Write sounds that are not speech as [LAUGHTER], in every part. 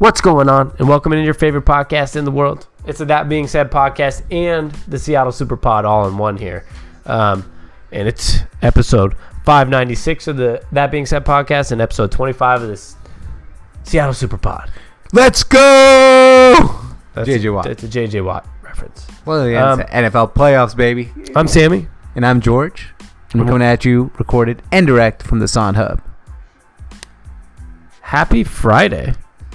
What's going on? And welcome into your favorite podcast in the world. It's the That Being Said podcast and the Seattle Super Pod all in one here. Um, and it's episode 596 of the That Being Said podcast and episode 25 of this Seattle Super Pod. Let's go! That's JJ Watt. It's a JJ Watt reference. Well, yeah, Um, it's NFL playoffs, baby. I'm Sami. And I'm George. And we're coming at you, recorded and direct from the Son Hub. Happy Friday.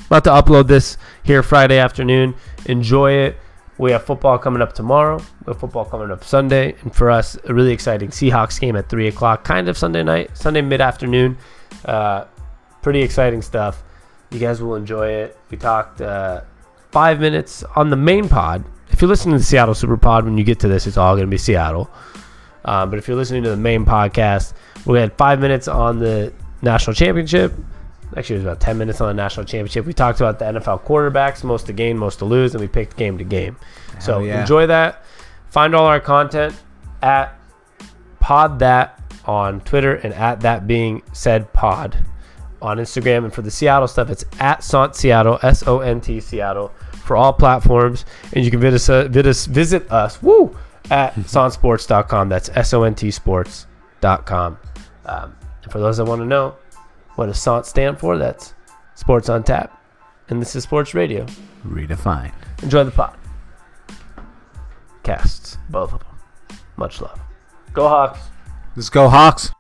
About to upload this here Friday afternoon. Enjoy it. We have football coming up tomorrow. We have football coming up Sunday. And for us, a really exciting Seahawks game at 3 o'clock, kind of Sunday night, Sunday mid afternoon. Uh, pretty exciting stuff. You guys will enjoy it. We talked uh, five minutes on the main pod. If you're listening to the Seattle Super Pod, when you get to this, it's all going to be Seattle. Um, but if you're listening to the main podcast, we had five minutes on the national championship. Actually, it was about 10 minutes on the national championship. We talked about the NFL quarterbacks, most to gain, most to lose, and we picked game to game. so yeah. enjoy that. Find all our content at pod that on Twitter and at that being said pod on Instagram. And for the Seattle stuff, it's at Sant Seattle, S O N T Seattle, for all platforms. And you can visit us, visit us, visit us woo, at [LAUGHS] santsports.com. That's S O N T sports.com. Um, and for those that want to know, what does Sant stand for? That's Sports on Tap. And this is Sports Radio. Redefine. Enjoy the pot. Casts, both of them. Much love. Go Hawks. Let's go, Hawks.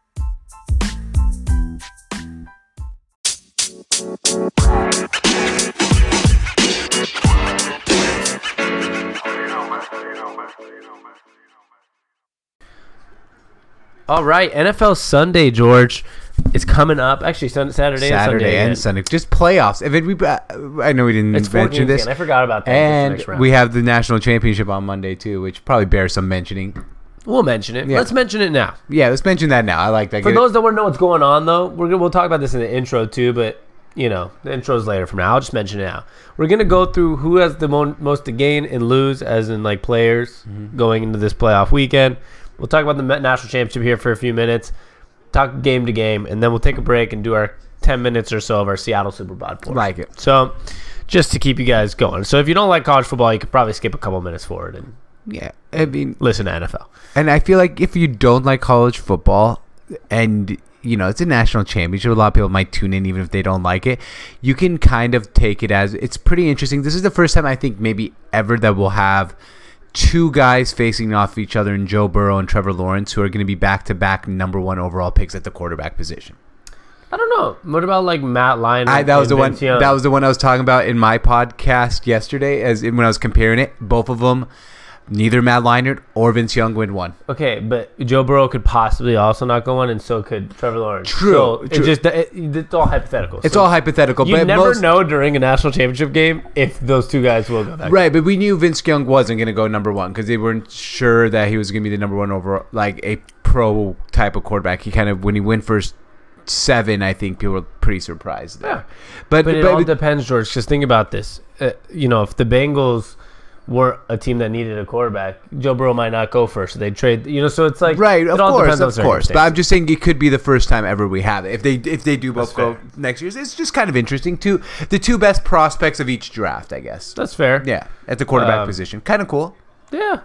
All right, NFL Sunday, George. It's coming up. Actually, sun, Saturday, and Saturday Sunday. and. Sunday. Just playoffs. If it, we, uh, I know we didn't It's mention this. again. I forgot about that. And we have the national championship on Monday, too, which probably bears some mentioning. we'll mention it. Yeah. Let's mention it now. Yeah, let's mention that now. I like that. For Get it- those that want to know what's going on, though, we're gonna, we'll talk about this in the intro too. But you know, the intro's later from now. I'll just mention it now. We're gonna go through who has the mo- most to gain and lose, as in like players Mm-hmm. going into this playoff weekend. We'll talk about the national championship here for a few minutes. Talk game to game, and then we'll take a break and do our ten minutes or so of our Seattle Super Bowl. like it. So, just to keep you guys going. So, if you don't like college football, you could probably skip a couple minutes forward and Yeah. I mean, listen to NFL. And I feel like if you don't like college football and you know, it's a national championship. A lot of people might tune in even if they don't like it. You can kind of take it as it's pretty interesting. This is the first time I think maybe ever that we'll have two guys facing off each other in Joe Burrow and Trevor Lawrence who are going to be back to back number one overall picks at the quarterback position. I don't know. What about like Matt Lyon? I, that was the one. Young? That was the one I was talking about in my podcast yesterday. As when I was comparing it, both of them, neither Matt Leinart or Vince Young win one. Okay, but Joe Burrow could possibly also not go on, and so could Trevor Lawrence. True, So it just it, it's all hypothetical. It's So all hypothetical. You but never most, know during a national championship game if those two guys will go back. Right, but we knew Vince Young wasn't going to go number one because they weren't sure that he was going to be the number one overall, like a pro type of quarterback. He kind of when he went first seven, I think people were pretty surprised. There. Yeah. but But it but, all depends, George. Just think about this. Uh, you know, if the Bengals were a team that needed a quarterback, Joe Burrow might not go first. So they trade. You know, so it's like right, it of course, of course. But. I'm just saying it could be the first time ever we have it. If they if they do both That's go fair. next year, it's just kind of interesting. Two the two best prospects of each draft, I guess. that's fair. Yeah, at the quarterback Um, position, kind of cool. Yeah.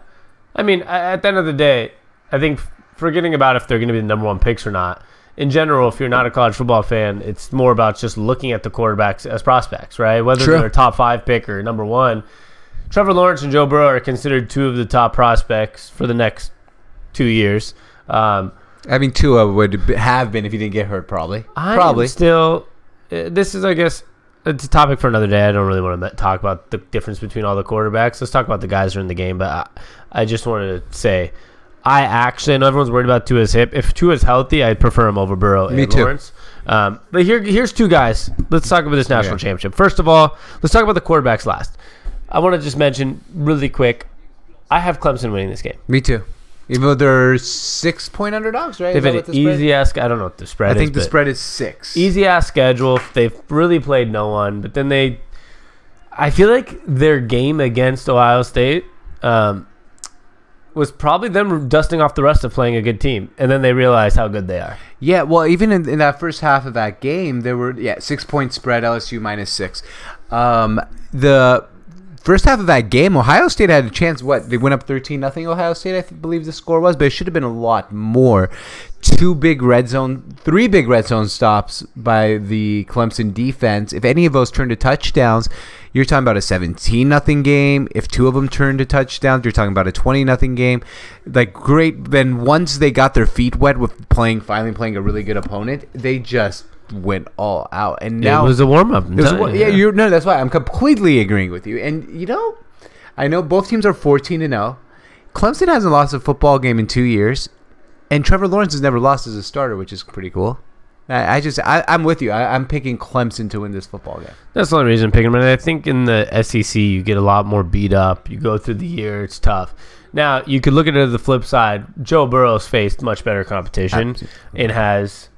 I mean, at the end of the day, I think forgetting about if they're going to be the number one picks or not, in general, if you're not a college football fan, it's more about just looking at the quarterbacks as prospects, right? Whether True. they're a top five pick or number one. Trevor Lawrence and Joe Burrow are considered two of the top prospects for the next two years. Um, I mean, Tua would have been if he didn't get hurt, probably. I'm probably. still. uh, This is, I guess, it's a topic for another day. I don't really want to talk about the difference between all the quarterbacks. Let's talk about the guys who are in the game. But I, I just wanted to say, I actually I know everyone's worried about Tua's hip. If Tua's healthy, I'd prefer him over Burrow Me and too. Lawrence. Um, but here, here's two guys. Let's talk about this national Yeah. championship. First of all, let's talk about the quarterbacks last. I want to just mention really quick. I have Clemson winning this game. Me too. Even though they're six point underdogs, right? They've had an the easy ass. I don't know what the spread is. I is. think the spread is six. easy ass schedule. They've really played no one, but then they, I feel like their game against Ohio State um, was probably them dusting off the rest of playing a good team, and then they realized how good they are. Yeah, well, even in, in that first half of that game, there were yeah six point spread LSU minus six. Um, the first half of that game, Ohio State had a chance. What they went up thirteen nothing. Ohio State, I believe the score was, but it should have been a lot more. Two big red zone, three big red zone stops by the Clemson defense. If any of those turned to touchdowns, you're talking about a seventeen nothing game. If two of them turned to touchdowns, you're talking about a twenty nothing game. Like great. Then once they got their feet wet with playing, finally playing a really good opponent, they just went all out. And now it was a warm up. one- yeah, you're no. That's why I'm completely agreeing with you. And you know, I know both teams are 14 and 0. Clemson hasn't lost a football game in two years, and Trevor Lawrence has never lost as a starter, which is pretty cool. I, I just, I, I'm with you. I, I'm picking Clemson to win this football game. That's the only reason I'm picking them. And I think in the SEC, you get a lot more beat up. You go through the year, it's tough. Now, you could look at it the flip side. Joe Burrow's faced much better competition and has,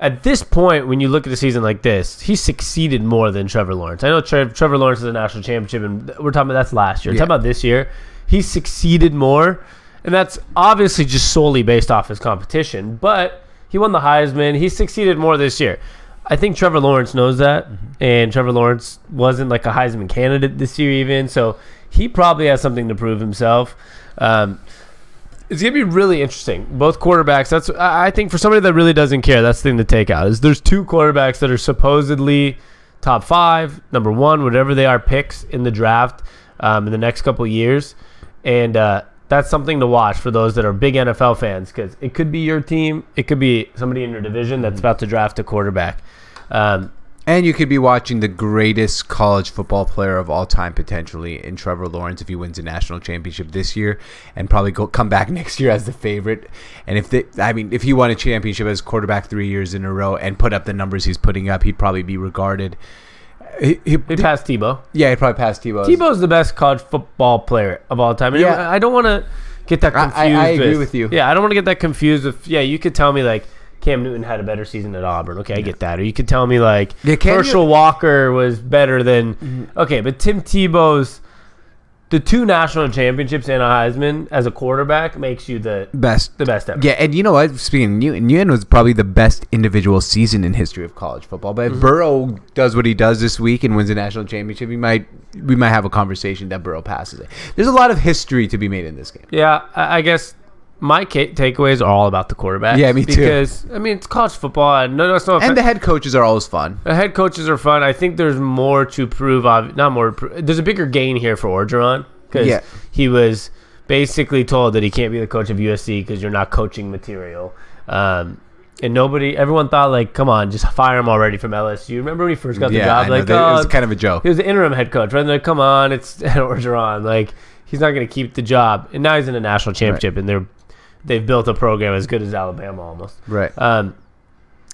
at this point, when you look at a season like this, he succeeded more than Trevor Lawrence. I know Tre- Trevor Lawrence is a national championship, and we're talking about that's last year. We're Yeah. talking about this year. He succeeded more, and that's obviously just solely based off his competition. But he won the Heisman. He succeeded more this year. I think Trevor Lawrence knows that, and Trevor Lawrence wasn't like a Heisman candidate this year, even. So he probably has something to prove himself. Um, it's gonna be really interesting. Both quarterbacks. That's I think for somebody that really doesn't care, that's the thing to take out. Is there's two quarterbacks that are supposedly top five, number one, whatever they are, picks in the draft um, in the next couple years, and uh, that's something to watch for those that are big NFL fans because it could be your team, it could be somebody in your division that's about to draft a quarterback. Um, And you could be watching the greatest college football player of all time potentially in Trevor Lawrence if he wins a national championship this year and probably go come back [LAUGHS] next year as the favorite. And if they, I mean, if he won a championship as quarterback three years in a row and put up the numbers he's putting up, he'd probably be regarded. He, he, passed Tebow. yeah, he'd probably pass Tebow. Tebow's the best college football player of all time. And Yeah. I don't want to get that I- confused. I- I agree with you. Yeah, I don't want to get that confused with. Yeah, you could tell me like Cam Newton had a better season at Auburn. Okay, I get that. Or you could tell me like Yeah, Herschel Walker was better than. Okay, but Tim Tebow's the two national championships and a Heisman as a quarterback makes you the best. the best ever. Yeah, and you know what? Speaking of Newton, Newton was probably the best individual season in history of college football. But if Mm-hmm. Burrow does what he does this week and wins a national championship, we might we might have a conversation that Burrow passes it. There's a lot of history to be made in this game. Yeah, I I guess my takeaways are all about the quarterback. Yeah, me too. Because I mean, it's college football. And no, no, it's no And the head coaches are always fun. The head coaches are fun. I think there's more to prove. Not more. There's a bigger gain here for Orgeron because Yeah. he was basically told that he can't be the coach of USC because you're not coaching material. Um, and nobody, everyone thought like, come on, just fire him already from LSU. Remember when he first got the yeah, job? I know. Like, it was oh, kind of a joke. he was the interim head coach. Right? Like, come on, it's [LAUGHS] Orgeron. Like, he's not going to keep the job. And now he's in a national championship, and they're they've built a program as good as Alabama almost. Right. Um,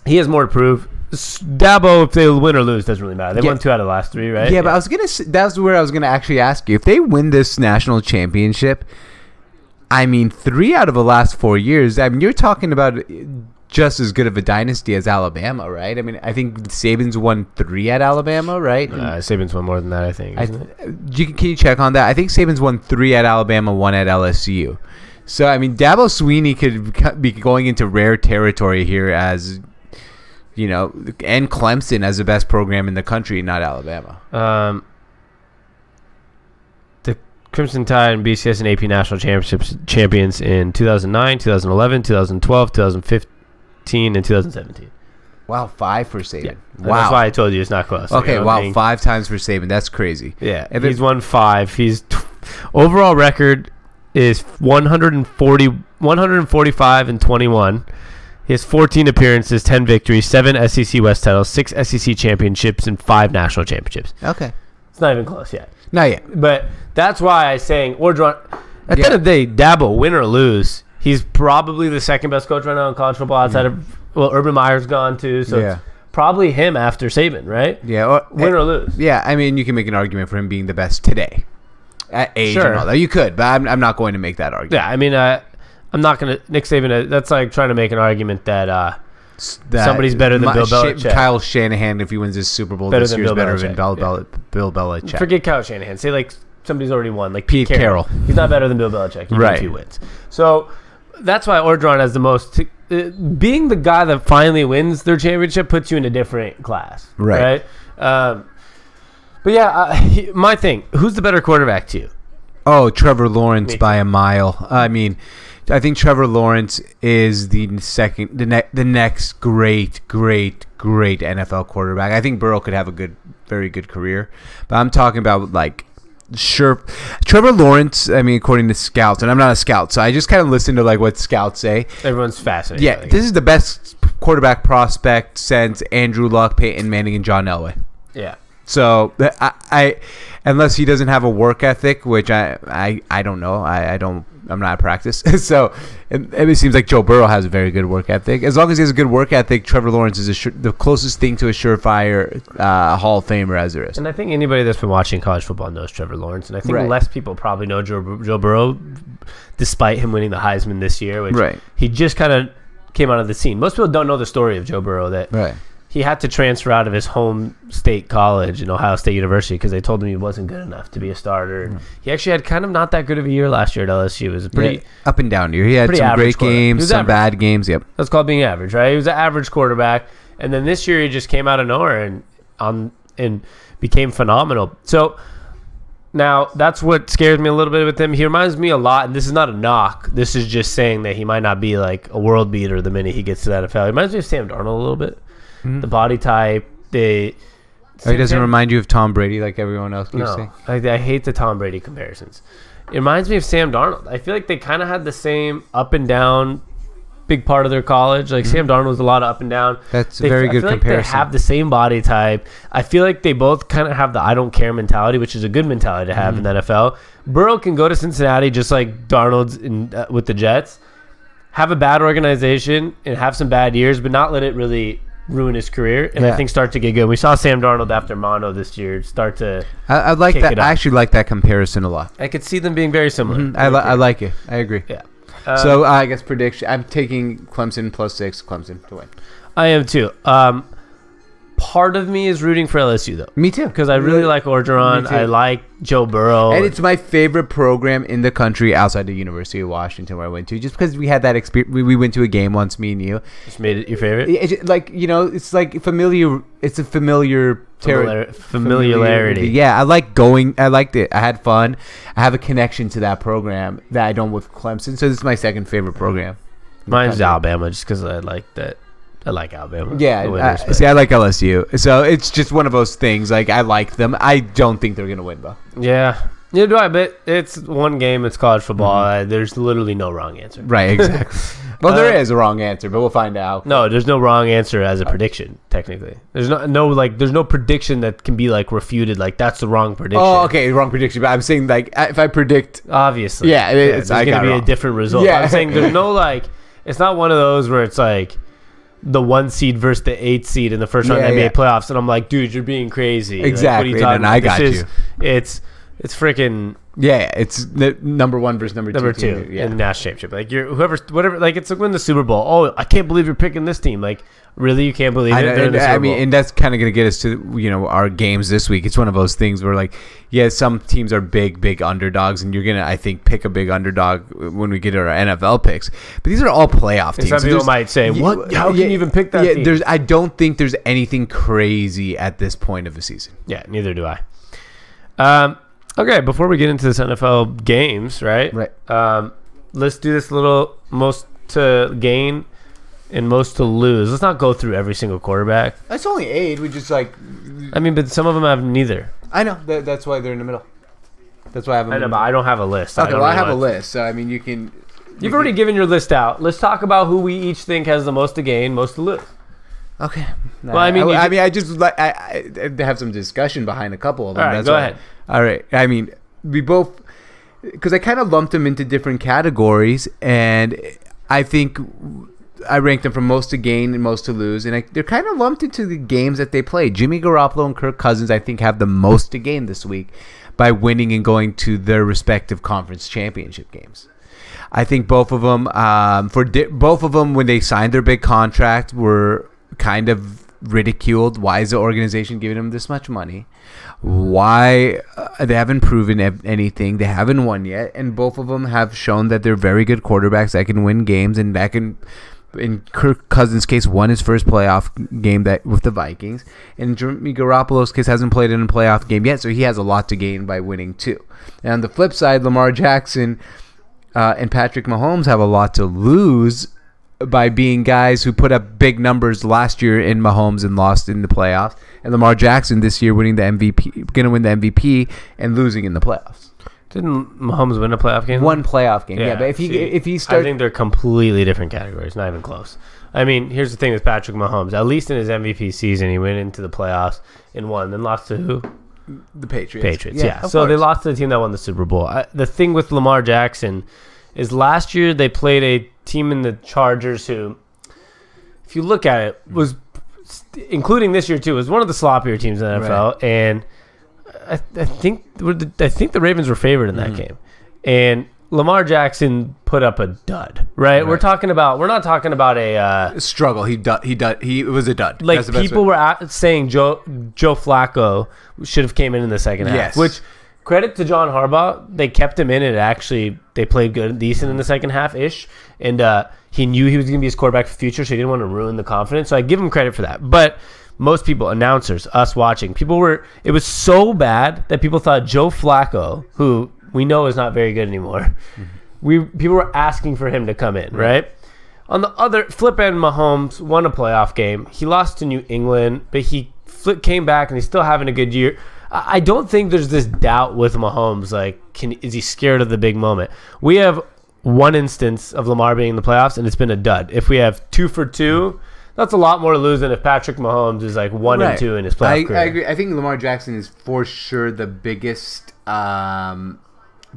he has more to prove. Dabo, if they win or lose, doesn't really matter. They Yeah. won two out of the last three, right? Yeah, but I was gonna. That's where I was gonna actually ask you if they win this national championship. I mean, three out of the last four years. I mean, you're talking about just as good of a dynasty as Alabama, right? I mean, I think Saban's won three at Alabama, right? uh, Saban's won more than that, I think. I, Isn't it? you, can you check on that? I think Saban's won three at Alabama, one at LSU. So I mean, Dabo Swinney could be going into rare territory here as. You know, and Clemson as the best program in the country, not Alabama. Um, the Crimson Tide and BCS and AP national championships champions in 2009, 2011, 2012, 2015, and 2017. Wow, five for Saban. Yeah, Wow. That's why I told you it's not close. Okay, wow, five times for Saban. That's crazy. Yeah, If he's it- won five. He's t- overall record is 140, 145 and 21. He has 14 appearances, 10 victories, seven SEC West titles, six SEC championships, and five national championships. Okay. It's not even close yet. Not yet. But that's why I'm saying Orgeron. At the end of the day, Dabo, win or lose, he's probably the second best coach right now in college football outside of well, Urban Meyer's gone too, so Yeah. it's probably him after Saban, right? Yeah. Or, Win eh, or lose. Yeah, I mean, you can make an argument for him being the best today. At age Sure. and all that. You could, but I'm, I'm not going to make that argument. Yeah, I mean, uh, I'm not gonna Nick Saban. Uh, that's like trying to make an argument that uh, That Somebody's better than my- Bill Belichick. Kyle Shanahan, if he wins his Super Bowl Better this year, is better than Bill, yeah. Bill Belichick. forget Kyle Shanahan. Say like somebody's already won, like Pete Pete, Carroll. Carroll. He's not better than Bill Belichick. He Right. right. wins. So that's why Orgeron has the most. Uh, being the guy that finally wins their championship puts you in a different class, Right. Right. Um, But yeah, uh, he- my thing. Who's the better quarterback to you? Oh, Trevor Lawrence Me by a mile. I mean, I think Trevor Lawrence is the second, the ne- the next great, great, great NFL quarterback. I think Burrow could have a good, very good career, but I'm talking about like. Sure, Trevor Lawrence. I mean, according to scouts, and I'm not a scout, so I just kind of listen to like what scouts say. Everyone's fascinated. Yeah, this is the best quarterback prospect since Andrew Luck, Peyton Manning, and John Elway. yeah. So I, I, unless he doesn't have a work ethic, which I, I, I don't know. I, I don't. I'm not at practice. [LAUGHS] so it, it seems like Joe Burrow has a very good work ethic. As long as he has a good work ethic, Trevor Lawrence is a sure, the closest thing to a surefire uh, Hall of Famer as there is. And I think anybody that's been watching college football knows Trevor Lawrence, and I think Right. less people probably know Joe, Joe Burrow, despite him winning the Heisman this year. Which Right. he just kind of came out of the scene. Most people don't know the story of Joe Burrow that Right. He had to transfer out of his home state college in Ohio State University because they told him he wasn't good enough to be a starter. And He actually had kind of not that good of a year last year at LSU. It was a pretty Yeah, up and down year. He had some great games, some average. bad games. Yep. that's called being average, right? He was an average quarterback, and then this year he just came out of nowhere and on and became phenomenal. So now that's what scares me a little bit with him. He reminds me a lot, and this is not a knock. This is just saying that he might not be like a world beater the minute he gets to that NFL. He reminds me of Sam Darnold a little bit. Mm. The body type, the Oh, he doesn't remind you of Tom Brady like everyone else keeps no, saying. I, I hate the Tom Brady comparisons. It reminds me of Sam Darnold. I feel like they kind of had the same up and down big part of their college. Like mm-hmm. Sam Darnold was a lot of up and down. That's a very I good feel comparison. Like they have the same body type. I feel like they both kind of have the I don't care mentality, which is a good mentality to have in the mm. NFL. Burrow can go to Cincinnati just like Darnold's in, uh, with the Jets, have a bad organization and have some bad years, but not let it really ruin his career. And I think start to get good. We saw Sam Darnold after Mono this year start to. I, I like that. I actually like that comparison a lot. I could see them being very similar. Mhm. I, li- I like it. I agree. Yeah. Um, so uh, I guess prediction. I'm taking Clemson plus six. Clemson to win. I am too. Um, part of me is rooting for LSU though, Me too. because I really like Orgeron. Me too. I like Joe Burrow. and it's my favorite program in the country outside the University of Washington where I went to, just because we had that experience. We, we went to a game once, me and you. just made it your favorite. It's just like you know, it's like familiar. It's a familiar Familiar- familiarity. Yeah, I like going. I liked it. I had fun. I have a connection to that program that I don't with Clemson. So this is my second favorite program. Mine's. Alabama, just because I like that. I like Alabama. Yeah, I, see, I like LSU, so it's just one of those things. Like I like them. I don't think they're gonna win though. yeah. Yeah, do I? But it's one game. It's college football. Uh, there's literally no wrong answer. Right, exactly. [LAUGHS] well, there Uh, is a wrong answer, but we'll find out. No, there's no wrong answer as a prediction. Technically, there's no no like there's no prediction that can be like refuted. Like that's the wrong prediction. Oh, okay, wrong prediction. But I'm saying like if I predict, Obviously, Yeah, it- it's- there's gonna be it a different result. Yeah. I'm saying there's [LAUGHS] no like. It's not one of those where it's like the one seed versus the eight seed in the first round Yeah, of NBA yeah. playoffs, and I'm like, dude, you're being crazy. Like, what are Exactly, you and I got is- It's it's freaking yeah, it's the number one versus number, number two. two. Yeah, in the national championship. Like you're whoever, whatever. Like it's like win the Super Bowl. Oh, I can't believe you're picking this team. Like really, you can't believe I, it. in and, the Super I mean, and that's kind of going to get us to you know our games this week. It's one of those things where like, yeah, some teams are big, big underdogs, and you're gonna, I think, pick a big underdog when we get to our NFL picks. But these are all playoff And teams. some So people might say, "What? How can yeah, you even pick that?" Yeah, team? there's. I don't think there's anything crazy at this point of the season. Yeah, neither do I. Um, okay, before we get into this NFL games, right? Right. Um, let's do this little most to gain and most to lose. Let's not go through every single quarterback. That's only eight. We just like. I mean, but some of them have neither. I know that, that's why they're in the middle. That's why I have. I know, but I don't have a list. okay, don't well, I have a list. So I mean, you can. You've already given your list out. Let's talk about who we each think has the most to gain, most to lose. Okay. Well, I mean, you I, ju- mean, I just like I, I have some discussion behind a couple of them. All right, that's go why. ahead. All right. I mean, we both because I kind of lumped them into different categories, and I think I ranked them from most to gain and most to lose, and I, they're kind of lumped into the games that they play. Jimmy Garoppolo and Kirk Cousins, I think, have the most to gain this week by winning and going to their respective conference championship games. I think both of them, um, for di- both of them, when they signed their big contract, were kind of ridiculed. Why is the organization giving them this much money? Why uh, they haven't proven anything? They haven't won yet, and both of them have shown that they're very good quarterbacks that can win games and that can in Kirk Cousins' case, won his first playoff game that with the Vikings, and Jimmy Garoppolo's case hasn't played in a playoff game yet, so he has a lot to gain by winning too. And on the flip side, Lamar Jackson uh, and Patrick Mahomes have a lot to lose by being guys who put up big numbers last year in Mahomes and lost in the playoffs, and Lamar Jackson this year winning the MVP, going to win the MVP and losing in the playoffs. Didn't Mahomes win a playoff game? One playoff game, yeah. but if he see, if he I think they're completely different categories. Not even close. I mean, here's the thing with Patrick Mahomes. At least in his MVP season, he went into the playoffs and won, then lost to who? the Patriots, Patriots. Yeah. of So they lost to the team that won the Super Bowl. I, the thing with Lamar Jackson is last year they played a team in the Chargers who, if you look at it, was including this year too, was one of the sloppier teams in the NFL, and I, I think I think the Ravens were favored in that Mhm. game, and. Lamar Jackson put up a dud, right? We're talking about we're not talking about a uh, struggle. He dud, he dud, he it was a dud. like the people way- were at, saying Joe Joe Flacco should have came in in the second half. Which credit to John Harbaugh, they kept him in. It actually they played good, decent in the second half ish, and uh, he knew he was going to be his quarterback for the future, so he didn't want to ruin the confidence. So I give him credit for that. But most people, announcers, us watching, people were. It was so bad that people thought Joe Flacco, who we know is not very good anymore, we people were asking for him to come in, right? On the other flip end, Mahomes won a playoff game. He lost to New England, but he flip, came back and he's still having a good year. I don't think there's this doubt with Mahomes. Like, can is he scared of the big moment? We have one instance of Lamar being in the playoffs, and it's been a dud. If we have two for two, that's a lot more to lose than if Patrick Mahomes is like one and two in his playoff I, career. I agree. I think Lamar Jackson is for sure the biggest, um,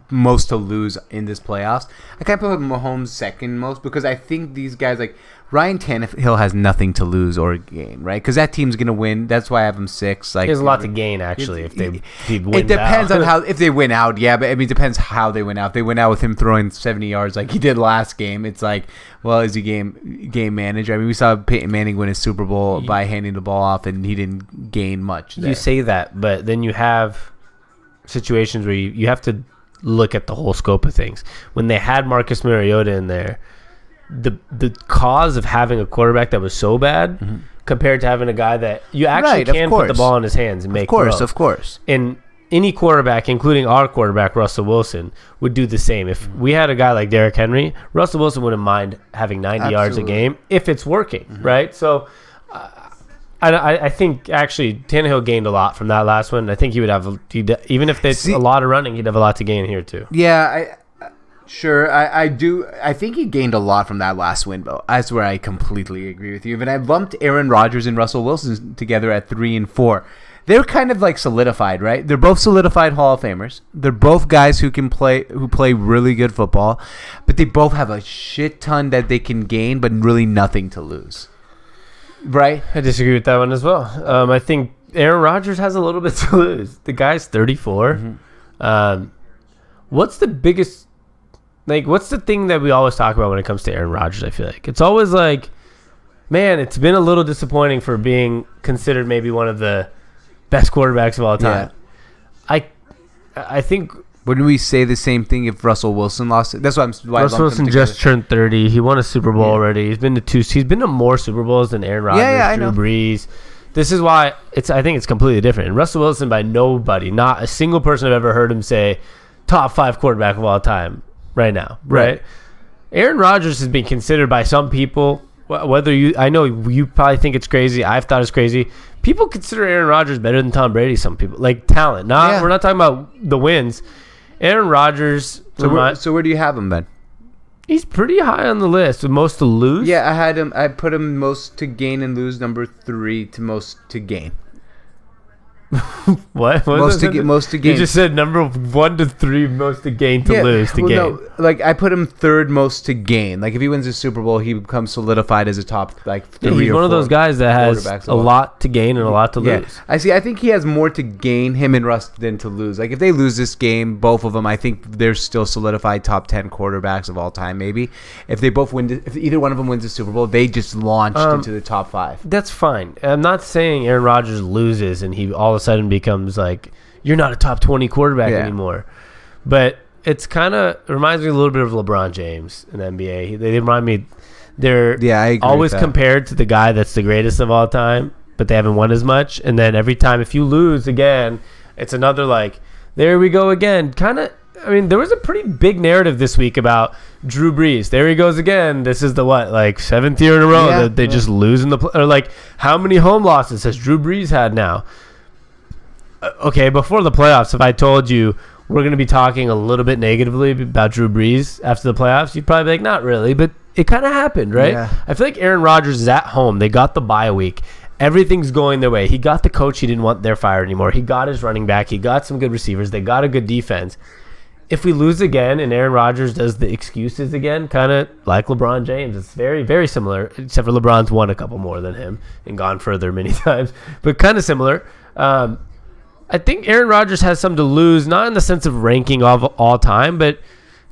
most to lose in this playoffs. I kind of put Mahomes second most because I think these guys like Ryan Tannehill has nothing to lose or gain, right? Because that team's gonna win. That's why I have him six. Like there's a lot to gain actually if they if It depends out. on [LAUGHS] how if they win out, yeah. But I mean, it depends how they win out. If they win out with him throwing seventy yards like he did last game. It's like, well, is he game game manager? I mean, we saw Peyton Manning win his Super Bowl by handing the ball off, and he didn't gain much. There. You say that, but then you have situations where you, you have to look at the whole scope of things. When they had Marcus Mariota in there, the the cause of having a quarterback that was so bad compared to having a guy that you actually Mm-hmm. Right, can put the ball in his hands and make of course, of course. and any quarterback, including our quarterback Russell Wilson, would do the same. If Mm-hmm. we had a guy like Derrick Henry, Russell Wilson wouldn't mind having 90 yards a game if it's working, Mm-hmm. right? So. I, I I think actually Tannehill gained a lot from that last one. I think he would have he'd, even if there's See- a lot of running, he'd have a lot to gain here too. Yeah, I sure I, I do. I think he gained a lot from that last win, though. That's where I completely agree with you. And I lumped Aaron Rodgers and Russell Wilson together at three and four. They're kind of like solidified, right? They're both solidified Hall of Famers. They're both guys who can play, who play really good football, but they both have a shit ton that they can gain, but really nothing to lose. Right? I disagree with that one as well. Um, I think Aaron Rodgers has a little [LAUGHS] bit to lose. The guy's 34. Mm-hmm. Um, what's the biggest, like, what's the thing that we always talk about when it comes to Aaron Rodgers? I feel like it's always like, man, it's been a little disappointing for being considered maybe one of the best quarterbacks of all time. I, I think Wouldn't we say the same thing if Russell Wilson lost it? That's why I'm. Why Russell Wilson just turned 30. He won a Super Bowl Yeah. already. He's been to two. He's been to more Super Bowls than Aaron Rodgers, Yeah, yeah, Drew. Brees. This is why it's. I think it's completely different. And Russell Wilson, by nobody, not a single person I've ever heard him say, top five quarterback of all time right now. Right. Right. Aaron Rodgers has been considered by some people. Whether you, I know you probably think it's crazy. I've thought it's crazy. People consider Aaron Rodgers better than Tom Brady. Some people like talent. Not we're not talking about the wins. Aaron Rodgers. So where, remi- so where do you have him then? He's pretty high on the list with most to lose. Yeah, I had him. I put him most to gain and lose, number three to most to gain. [LAUGHS] What? what Most to it? ga- most to gain. You just said number one to three most to gain to Yeah, lose to well, gain. no, like I put him third most to gain. Like if he wins the Super Bowl, he becomes solidified as a top like Yeah, he's or one of those guys that has a lot to gain and a lot to Yeah, lose. I see. I think he has more to gain him and Russ than to lose. Like if they lose this game, both of them, I think they're still solidified top ten quarterbacks of all time. Maybe if they both win, if either one of them wins the Super Bowl, they just launched Um, into the top five. That's fine. I'm not saying Aaron Rodgers loses and he all of a sudden becomes like you're not a top 20 quarterback Yeah. anymore. But it's kind of reminds me a little bit of LeBron James in the NBA. He- They remind me they're Yeah, always compared to the guy that's the greatest of all time, but they haven't won as much. And then every time, if you lose again, it's another like, there we go again. Kind of. I mean, there was a pretty big narrative this week about Drew Brees. There he goes again. This is the what, like seventh year in a row Yeah. that they just lose in the pl- or like how many home losses has Drew Brees had now? Uh, okay, before the playoffs, if I told you we're going to be talking a little bit negatively about Drew Brees after the playoffs, you'd probably be like, not really, but it kind of happened, right? Yeah. I feel like Aaron Rodgers is at home. They got the bye week. Everything's going their way. He got the coach he didn't want there fired anymore. He got his running back. He got some good receivers. They got a good defense. If we lose again and Aaron Rodgers does the excuses again, kind of like LeBron James, it's very, very similar, except for LeBron's won a couple more than him and gone further many [LAUGHS] times, but kind of similar. Um, I think Aaron Rodgers has some to lose, not in the sense of ranking of all time, but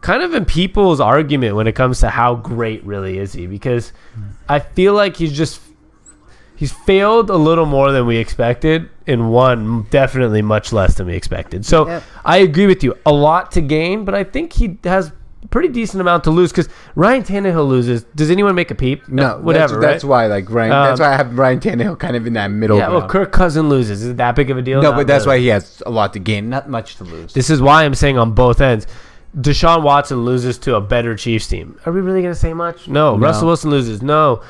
kind of in people's argument when it comes to how great really is he. Because hmm. I feel like he's just he's failed a little more than we expected, and won definitely much less than we expected. So Yep. I agree with you, a lot to gain, but I think he has a pretty decent amount to lose. Because Ryan Tannehill loses. Does anyone make a peep? No, whatever. That's, that's right? why, like Ryan. Um, that's why I have Ryan Tannehill kind of in that middle. Yeah, well, ground. Kirk Cousin loses. Is it that big of a deal? no, Not but that's really. why he has a lot to gain, not much to lose. This is why I'm saying on both ends. Deshaun Watson loses to a better Chiefs team. Are we really going to say much? No. No. Russell Wilson loses. No.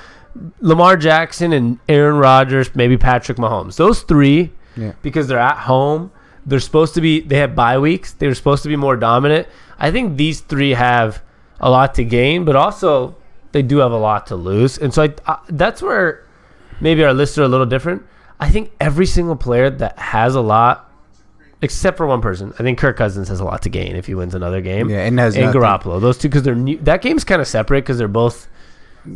Lamar Jackson and Aaron Rodgers, maybe Patrick Mahomes. Those three, Yeah. because they're at home, they're supposed to be, they have bye weeks. They were supposed to be more dominant. I think these three have a lot to gain, but also they do have a lot to lose. And so I, I, that's where maybe our lists are a little different. I think every single player that has a lot except for one person. I think Kirk Cousins has a lot to gain if he wins another game. Yeah, and has and nothing- Garoppolo. Those two because they're new. That game's kind of separate because they're both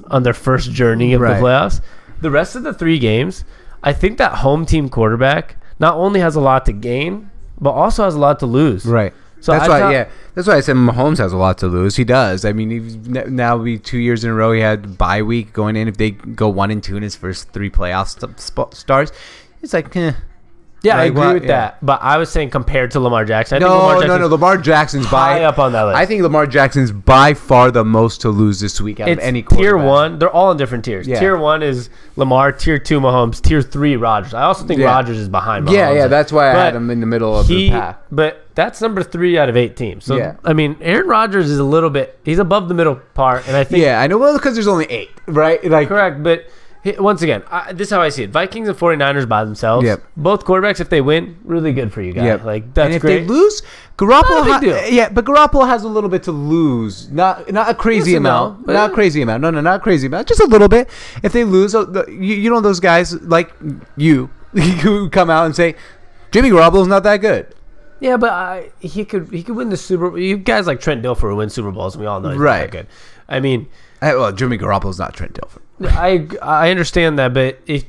on their first journey of Right. the playoffs. The rest of the three games, I think that home team quarterback not only has a lot to gain, but also has a lot to lose. Right. So that's I why, thought- yeah, that's why I said Mahomes has a lot to lose. He does. I mean, he's n- now be two years in a row. He had bye week going in. If they go one and two in his first three playoff st- sp- starts, it's like, eh. Yeah, I agree what- with yeah. that. But I was saying compared to Lamar Jackson, I think no, Lamar no, Jackson's no. Lamar Jackson's high by up on that list. I think Lamar Jackson's by far the most to lose this week out it's of any tier one. They're all in different tiers. Yeah. Tier one is Lamar. Tier two, Mahomes. Tier three, Rodgers. I also think Yeah. Rodgers is behind. Mahomes. Yeah, yeah. That's why I had him in the middle of he, the pack. but that's number three out of eight teams. So Yeah. I mean, Aaron Rodgers is a little bit. He's above the middle part, and I think Yeah, I know. Well, because there's only eight, right? Like, correct. But once again, I, this is how I see it: Vikings and 49ers by themselves. Yep. Both quarterbacks, if they win, really good for you guys. Yep. Like that's and if great. they lose, Garoppolo, Not ha- yeah, but Garoppolo has a little bit to lose. Not not a crazy Yes no, amount, but- not a crazy amount. No, no, not a crazy amount. Just a little bit. If they lose, uh, you, you know those guys like you [LAUGHS] who come out and say Jimmy Garoppolo's not that good. yeah, but I, he could he could win the Super. Bowl. You guys like Trent Dilfer who win Super Bowls, and we all know he's not Right. that good. I mean. Uh, well, Jimmy Garoppolo's not Trent Dilfer. I I understand that, but if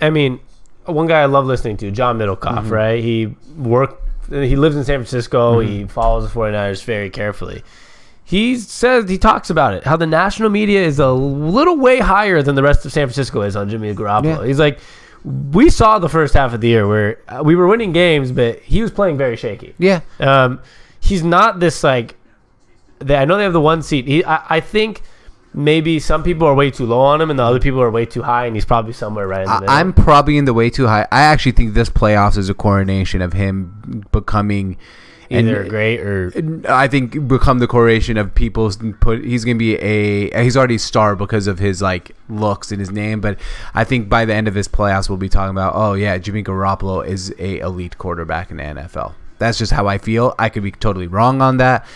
I mean, one guy I love listening to, John Middlekauff, Mm-hmm. right? He worked, he lives in San Francisco. He Mm-hmm. follows the 49ers very carefully. He says he talks about it how the national media is a little way higher than the rest of San Francisco is on Jimmy Garoppolo. Yeah. He's like, we saw the first half of the year where uh, we were winning games, but he was playing very shaky. Yeah, Um, he's not this like. They, I know they have the one seat. He, I, I think maybe some people are way too low on him, and the other people are way too high, and he's probably somewhere right in the middle. I'm probably in the way too high. I actually think this playoffs is a coronation of him becoming either and- great or I think become the coronation of people's put. He's gonna be a. He's already a star because of his like looks and his name, but I think by the end of his playoffs, we'll be talking about. Oh yeah, Jimmy Garoppolo is a elite quarterback in the NFL. That's just how I feel. I could be totally wrong on that,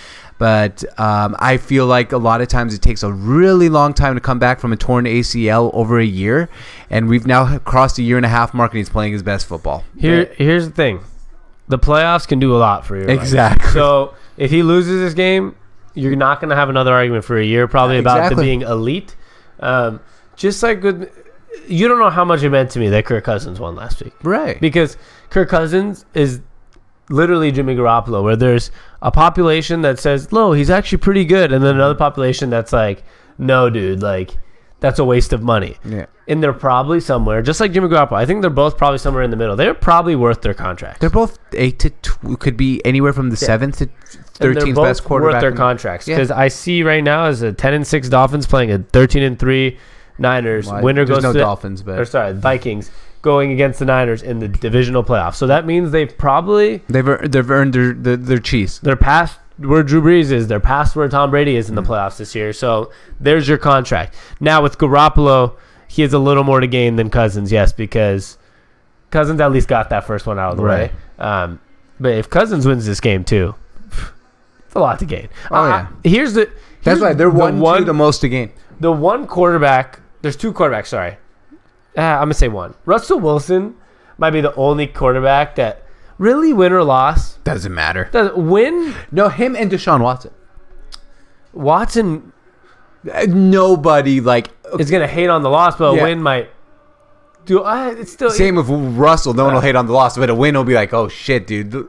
but um, I feel like a lot of times it takes a really long time to come back from a torn ACL over a year, and we've now crossed a year and a half mark, and he's playing his best football. here. Here's the thing: the playoffs can do a lot for you. right? Exactly. So if he loses this game, you're not going to have another argument for a year, probably about them Exactly. being elite. Um, just like with, you don't know how much it meant to me that Kirk Cousins won last week. right. because Kirk Cousins is literally Jimmy Garoppolo, where there's a population that says, "No, he's actually pretty good," and then another population that's like, "No, dude, like." that's a waste of money. Yeah. And they're probably somewhere, just like Jimmy Garoppolo. I think they're both probably somewhere in the middle. They're probably worth their contract. They're both eight to tw- could be anywhere from the seventh to thirteenth best quarterback. worth their in- contracts Yeah. because I see right now as a ten and six Dolphins playing a thirteen and three Niners. Why- Winner goes no to Dolphins, but or sorry Vikings going against the Niners in the divisional playoffs. So that means they've probably they've they've earned their their, their cheese. they're past where Drew Brees is. They're past where Tom Brady is in the playoffs this year. So there's your contract. Now with Garoppolo, he has a little more to gain than Cousins. Yes, because Cousins at least got that first one out of the Right. way. Um, but if Cousins wins this game too, it's a lot to gain. Oh, Uh, yeah. here's the. That's here's why they're the one, one two the most to gain. the one quarterback. There's two quarterbacks. Sorry, uh, I'm gonna say one. Russell Wilson might be the only quarterback that really win or loss. Doesn't matter. Does win No, him and Deshaun Watson. Watson Uh, Nobody like is gonna hate on the loss, but a win might do. Uh, it's still same with Russell. No one will hate on the loss, but a win will be like, oh shit, dude,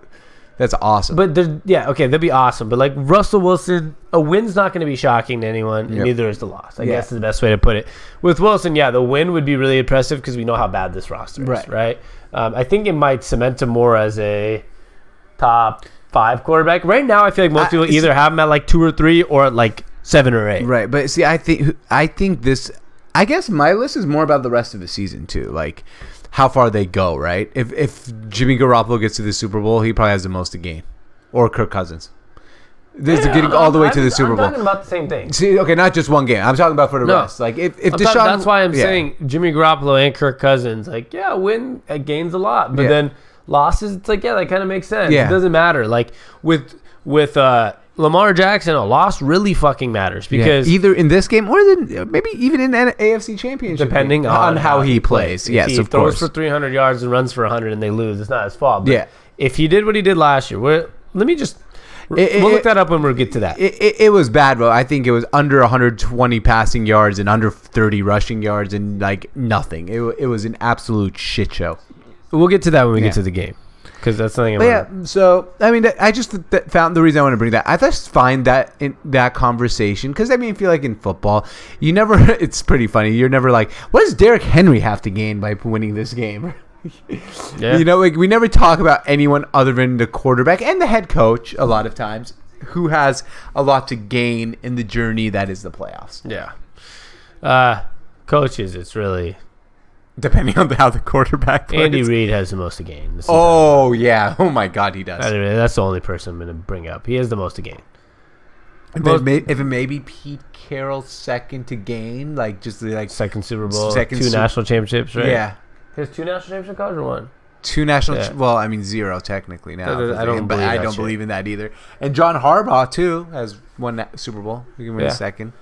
that's awesome. But yeah, okay, that'd be awesome. But like Russell Wilson, a win's not going to be shocking to anyone, and Yep. neither is the loss. I Yeah. guess is the best way to put it. With Wilson, yeah, the win would be really impressive because we know how bad this roster is, Right. right? Um, I think it might cement him more as a top five quarterback. Right now, I feel like most I- people either have him at like two or three or at like seven or eight. Right, but see, I think I think this. I guess my list is more about the rest of the season too, like how far they go. Right, if if Jimmy Garoppolo gets to the Super Bowl, he probably has the most to gain, or Kirk Cousins. This is Yeah, getting all the way to I'm- the Super I'm Bowl. talking about the same thing. See, okay, not just one game. I'm talking about for the No. rest. Like if if I'm Deshaun, talking- that's why I'm yeah. saying Jimmy Garoppolo and Kirk Cousins, like, yeah, win gains a lot, but Yeah. then losses, it's like, yeah, that kind of makes sense. Yeah. It doesn't matter. Like with with uh, Lamar Jackson, a loss really fucking matters Yeah, because either in this game or then maybe even in an AFC Championship, depending game, on, how he plays. If Yes, he of throws course. for 300 yards and runs for 100 and they lose, it's not his fault. But Yeah. if he did what he did last year, let me just. It- it- we'll look that up when we get to that. It, it, it was bad, but I think it was under 120 passing yards and under 30 rushing yards and like nothing. It, it was an absolute shit show. we'll get to that when we Yeah. get to the game because that's something. But yeah, so I mean, I just th- th- found the reason I want to bring that. I just find that in that conversation because I mean, I feel like in football, you never. [LAUGHS] It's pretty funny. You're never like, what does Derrick Henry have to gain by winning this game? [LAUGHS] Yeah. You know, like we never talk about anyone other than the quarterback and the head coach a lot of times who has a lot to gain in the journey that is the playoffs. Yeah. Uh, coaches, it's really Depending on how the quarterback plays. Andy Reid has the most to gain. This is- Oh yeah! Oh my God, he does. Anyway, that's the only person I'm going to bring up. He has the most to gain. If it, may, if it may be Pete Carroll's second to gain, like just the, like Second Super Bowl, Second two Su- national championships, right? yeah, His two national championships in college or one? two national. Yeah. Well, I mean zero technically now. I don't- I don't but believe I don't shit. believe in that either. And John Harbaugh too has won that Super Bowl. He can win Yeah. a second.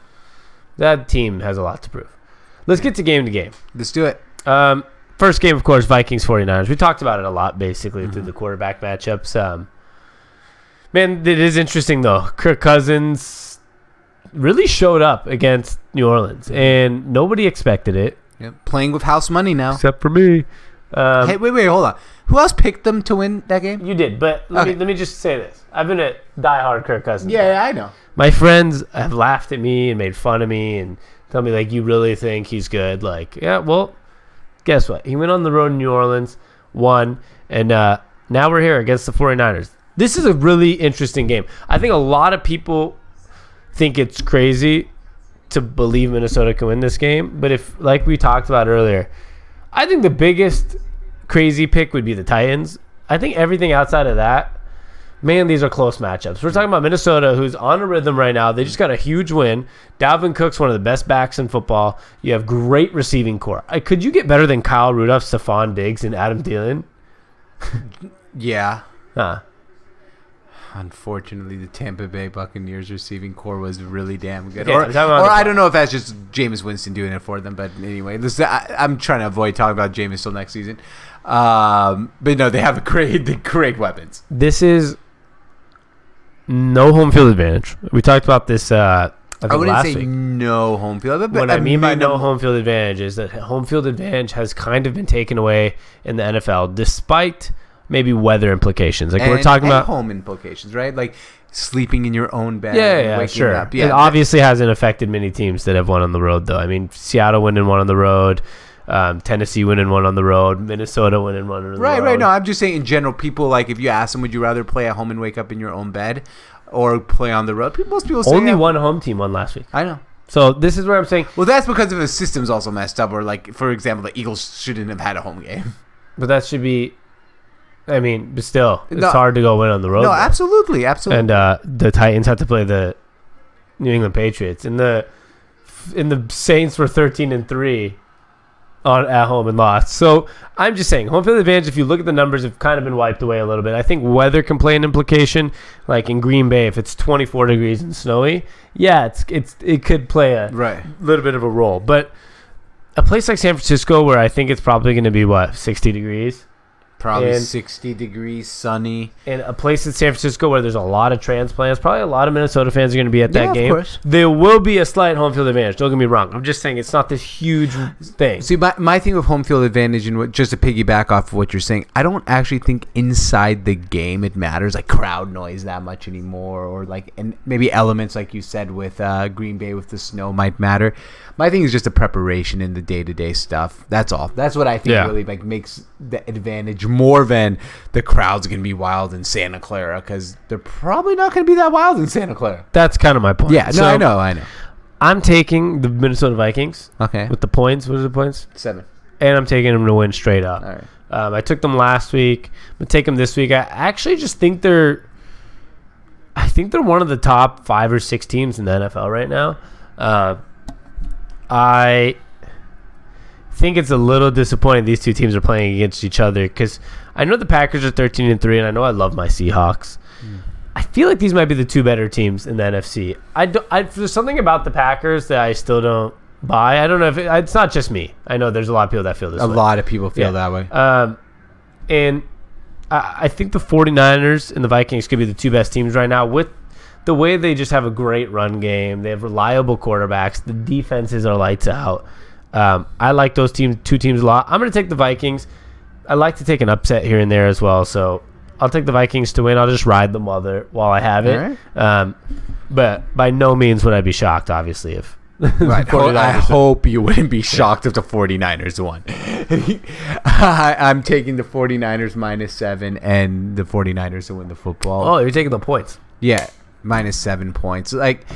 That team has a lot to prove. Let's get to game to game. Let's do it. Um, first game, of course, Vikings 49ers. We talked about it a lot, basically, Mm-hmm. through the quarterback matchups. Um, man, it is interesting, though. Kirk Cousins really showed up against New Orleans, Mm-hmm. and nobody expected it, Yep. Playing with house money now. except for me. Um, hey, wait, wait, hold on. Who else picked them to win that game? You did, but let, Okay. me, let me just say this. I've been a diehard Kirk Cousins. fan. Yeah, I know. My friends have laughed at me and made fun of me and tell me, like, you really think he's good? Like, yeah, well, guess what? He went on the road in New Orleans, won, and uh, now we're here against the 49ers. This is a really interesting game. I think a lot of people think it's crazy to believe Minnesota can win this game, but if, like we talked about earlier, I think the biggest crazy pick would be the Titans. I think everything outside of that, man, these are close matchups. We're talking about Minnesota, who's on a rhythm right now. They just got a huge win. Dalvin Cook's one of the best backs in football. You have great receiving corps. Uh, Could you get better than Kyle Rudolph, Stefon Diggs, and Adam Thielen? [LAUGHS] Yeah. Huh. Unfortunately, the Tampa Bay Buccaneers receiving corps was really damn good. Or I'm talking about or I don't know if that's just Jameis Winston doing it for them, but anyway, this, I, I'm trying to avoid talking about Jameis till next season. Um, but no, they have a great, the [LAUGHS] great weapons. This is no home field advantage. We talked about this. Uh, I, I wouldn't last say week. no home field. But What I mean by no home field advantage is that home field advantage has kind of been taken away in the NFL, despite maybe weather implications. Like we're talking and about home implications, right? Like sleeping in your own bed. Yeah, and yeah, waking sure. Up. it Yeah, that- obviously hasn't affected many teams that have won on the road, though. I mean, Seattle winning one on the road, um, Tennessee winning one on the road, Minnesota winning one on the Right, road. right. Right. No, I'm just saying in general, people like if you ask them, would you rather play at home and wake up in your own bed, or play on the road? People, most people say Only one home team won last week. I know. So this is where I'm saying, Well, that's because of the system's also messed up. Or like, for example, the Eagles shouldn't have had a home game. but that should be. I mean, but still, it's No. hard to go win on the road. no, though. absolutely, absolutely. and uh, the Titans have to play the New England Patriots, and the and the Saints were thirteen and three on at home and lost. So I'm just saying, home field advantage. If you look at the numbers, have kind of been wiped away a little bit. I think weather can play an implication. Like in Green Bay, if it's 24 degrees and snowy, yeah, it's it's it could play a right. little bit of a role. But a place like San Francisco, where I think it's probably going to be what 60 degrees, Probably And- 60 degrees, sunny. and a place in San Francisco where there's a lot of transplants, probably a lot of Minnesota fans are going to be at that Yeah, of game. course. There will be a slight home field advantage. Don't get me wrong. I'm just saying it's not this huge thing. See, my, my thing with home field advantage, and what, just to piggyback off of what you're saying, I don't actually think inside the game it matters, like crowd noise that much anymore, or like, and maybe elements like you said with uh, Green Bay with the snow might matter. My thing is just the preparation and the day to day stuff. That's all. That's what I think Yeah. really like makes the advantage more than the crowd's gonna be wild in Santa Clara because they're probably not gonna be that wild in Santa Clara. That's kind of my point. Yeah, no, So, I know, I know. I'm taking the Minnesota Vikings Okay, with the points. What are the points? seven. And I'm taking them to win straight up. All right. Um, I took them last week. I'm gonna take them this week. I actually just think they're. I think they're one of the top five or six teams in the NFL right now. Uh, I think it's a little disappointing these two teams are playing against each other because I know the Packers are 13 and three, and I know I love my Seahawks. I feel like these might be the two better teams in the NFC. I, do, I there's something about the Packers that I still don't buy. I don't know if it, it's not just me. I know there's a lot of people that feel this A way. lot of people feel Yeah. that way. Um, and I, I think the 49ers and the Vikings could be the two best teams right now with the way they just have a great run game. They have reliable quarterbacks. The defenses are lights out. Um, I like those teams, two teams a lot. I'm going to take the Vikings. I like to take an upset here and there as well. So I'll take the Vikings to win. I'll just ride them while, they're, while I have it. Right. Um, but by no means would I be shocked, obviously, if [LAUGHS] Right. I hope you wouldn't be shocked if the 49ers won. [LAUGHS] I, I'm taking the 49ers minus seven and the 49ers to win the football. Oh, you're taking the points. Yeah, minus seven points. Like,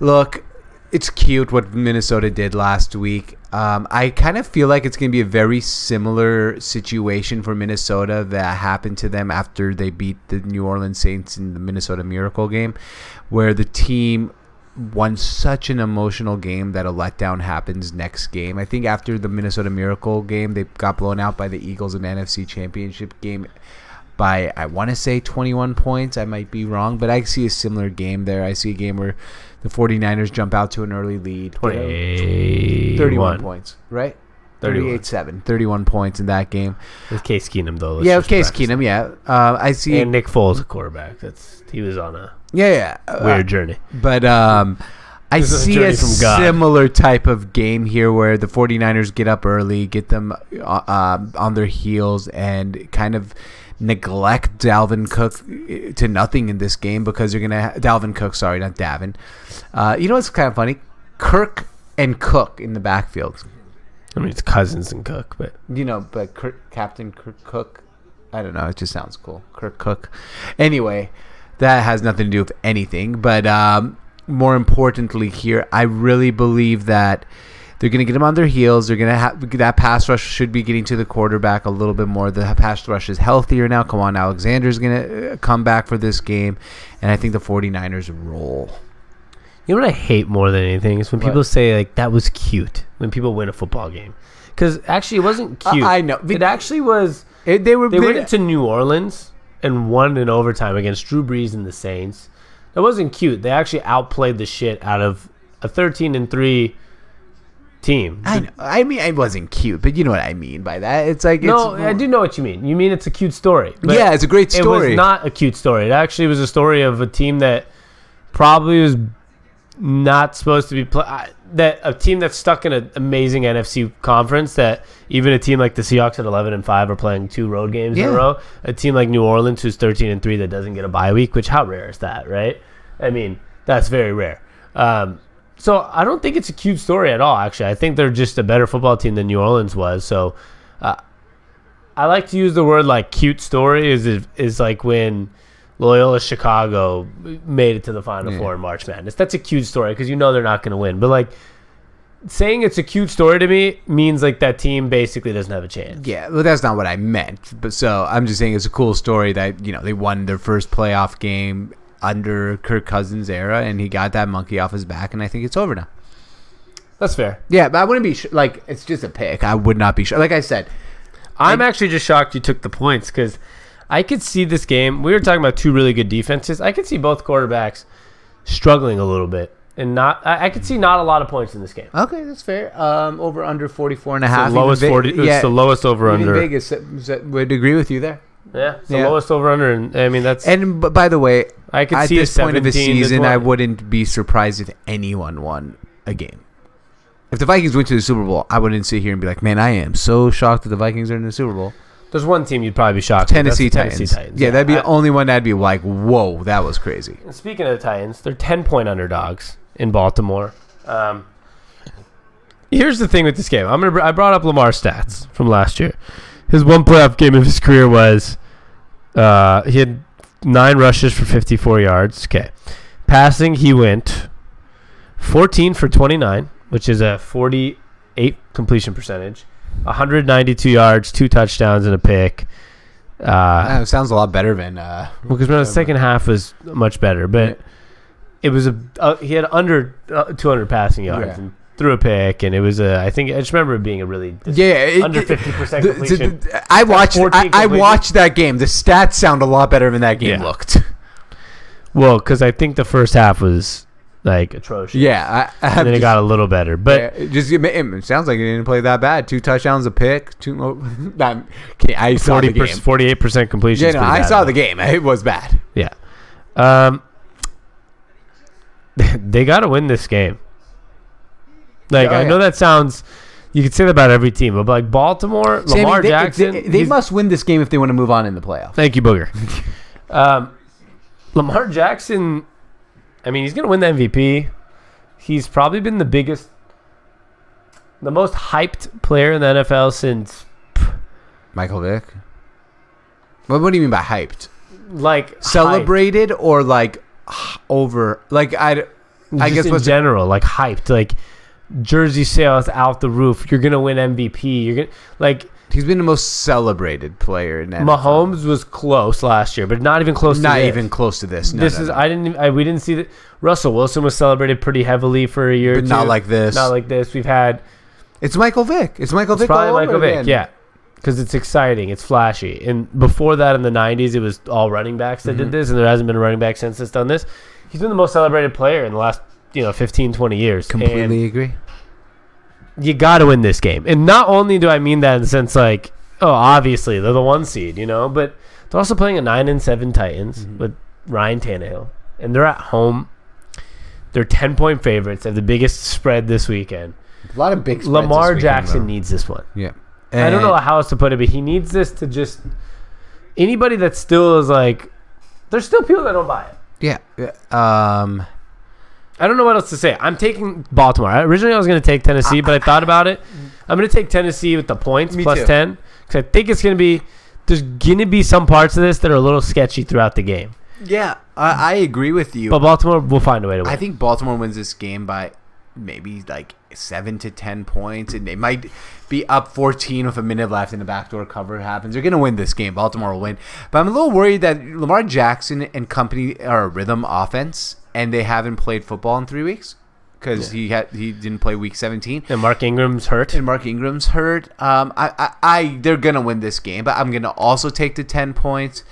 look, it's cute what Minnesota did last week. Um, I kind of feel like it's going to be a very similar situation for Minnesota that happened to them after they beat the New Orleans Saints in the Minnesota Miracle game, where the team won such an emotional game that a letdown happens next game. I think after the Minnesota Miracle game, they got blown out by the Eagles in the NFC Championship game by I want to say 21 points. I might be wrong, but I see a similar game there. I see a game where the 49ers jump out to an early lead. get a- 31 31 points, right? 31. 38-7. 31 points in that game. With Case Keenum, though. yeah, with Case Keenum, yeah. Uh, I see. And Nick Foles, a quarterback. That's he was on a yeah, yeah. uh, weird journey. But um, [LAUGHS] I This a see a God. similar type of game here where the 49ers get up early, get them uh, uh, on their heels, and kind of neglect Dalvin Cook uh, to nothing in this game because you're going to ha- Dalvin Cook, sorry, not Davin. Uh, you know what's kind of funny? Kirk and Cook in the backfield. I mean, it's Cousins and Cook, but You know, but Kirk, Captain Kirk Cook, I don't know. It just sounds cool. Kirk Cook. Anyway, that has nothing to do with anything. But um, more importantly, here, I really believe that they're going to get them on their heels. They're going to have that pass rush should be getting to the quarterback a little bit more. The pass rush is healthier now. Kwon Alexander's going to uh, come back for this game, and I think the 49ers roll. you know what I hate more than anything is when What? people say like that was cute when people win a football game. Because actually, it wasn't cute. I know. It actually was. It, they were They they- went into New Orleans and won in overtime against Drew Brees and the Saints. That wasn't cute. They actually outplayed the shit out of a 13 and three team. I, know. I mean, it wasn't cute, but you know what I mean by that. It's like no, it's, I do know what you mean. You mean it's a cute story. yeah, it's a great story. It was not a cute story. It actually was a story of a team that probably was not supposed to be play. That a team that's stuck in an amazing NFC conference that even a team like the Seahawks at 11 and 5 are playing two road games in a row. A team like New Orleans who's 13 and 3 that doesn't get a bye week, which how rare is that, right? I mean, that's very rare. Um, so I don't think it's a cute story at all. Actually, I think they're just a better football team than New Orleans was. So uh, I like to use the word like cute story is is like when Loyola Chicago made it to the Final Yeah. Four in March Madness. That's a cute story because you know they're not going to win. But like saying it's a cute story to me means like that team basically doesn't have a chance. Yeah, well, that's not what I meant. But so I'm just saying it's a cool story that you know they won their first playoff game under Kirk Cousins' era, and he got that monkey off his back, and I think it's over now. That's fair. Yeah, but I wouldn't be sh- like it's just a pick. I would not be sure. Like I said, I'm actually just shocked you took the points because I could see this game. We were talking about two really good defenses. I could see both quarterbacks struggling a little bit. And not, I, I could see not a lot of points in this game. okay, that's fair. Um, over under 44 and a It's half. the lowest Ve- forty. yeah, It's the lowest over under. Vegas s- would agree with you there. Yeah, it's the Yeah. lowest over under, and I mean that's. And b- by the way, I could at see this a point of the 17 to season, I 20. wouldn't be surprised if anyone won a game. If the Vikings went to the Super Bowl, I wouldn't sit here and be like, "Man, I am so shocked that the Vikings are in the Super Bowl." There's one team you'd probably be shocked. with. That's Tennessee the Titans. Yeah, that'd be I- the only one that'd be like, "Whoa, that was crazy." And Speaking of the Titans, they're 10 point underdogs in Baltimore. Um, here's the thing with this game. I'm gonna. br- I brought up Lamar stats from last year. His one playoff game of his career was uh, he had nine rushes for 54 yards. Okay, passing he went 14 for 29, which is a 48 completion percentage. 192 yards, two touchdowns, and a pick. Uh, That sounds a lot better than. Uh, well, because the second half was much better, but Yeah. it was a uh, he had under uh, 200 passing yards Yeah. and threw a pick, and it was a I think I just remember it being a really yeah, it- under 50 percent completion. the- the- I watched. 14 I, I watched that game. The stats sound a lot better than that game Yeah. looked. well, because I think the first half was like atrocious. Yeah, I, I and then it got a little better, but yeah, it just it, sounds like it didn't play that bad. Two touchdowns, a pick. Two. [LAUGHS] Not, okay, I saw the game. 48 percent completion. Yeah, no, I saw the game. It was bad. Yeah, um, [LAUGHS] they got to win this game. Like Oh, I yeah. know that sounds. You could say that about every team, but like Baltimore, Sami, Lamar they, Jackson, They, they must win this game if they want to move on in the playoffs. Thank you, Booger. [LAUGHS] um, Lamar Jackson, I mean, he's going to win the MVP. He's probably been the biggest, the most hyped player in the NFL since, Michael Vick. What, what do you mean by hyped? like, Celebrated or like over? Like I. I Just guess in general, like hyped, like jersey sales out the roof. You're going to win MVP. You're to, like, he's been the most celebrated player in NFL. Mahomes was close last year, but not even close Not to this. Not even close to this. No, this no, is no. I didn't even- I, we didn't see that Russell Wilson was celebrated pretty heavily for a year but not like this. not like this. We've had it's Michael Vick. It's Michael It's Vick. probably all over Michael Vick, again. yeah. Because it's exciting, it's flashy. And before that, in the '90s, it was all running backs that Mm-hmm. did this, and there hasn't been a running back since that's done this. He's been the most celebrated player in the last, you know, 15, 20 years. Completely agree. You got to win this game. And not only do I mean that in the sense like, oh, obviously they're the one seed, you know, but they're also playing a nine and seven Titans Mm-hmm. with Ryan Tannehill, and they're at home. They're ten point favorites. They have the biggest spread this weekend. A lot of big. spreads Lamar weekend, Jackson though. needs this one. Yeah. I don't know how else to put it, but he needs this to just anybody that still is like there's still people that don't buy it. Yeah. yeah, Um. I don't know what else to say. I'm taking Baltimore. I, originally, I was going to take Tennessee, but I thought about it. I'm going to take Tennessee with the points plus too. 10 because I think it's going to be there's going to be some parts of this that are a little sketchy throughout the game. Yeah, I, I agree with you. But Baltimore will find a way to win. I think Baltimore wins this game by maybe like seven to ten points, and they might be up fourteen with a minute left, and the backdoor cover happens. They're gonna win this game. Baltimore will win, but I'm a little worried that Lamar Jackson and company are a rhythm offense, and they haven't played football in three weeks because he had he didn't play week seventeen. and Mark Ingram's hurt. And Mark Ingram's hurt. Um, I, I, I, they're gonna win this game, but I'm gonna also take the ten points.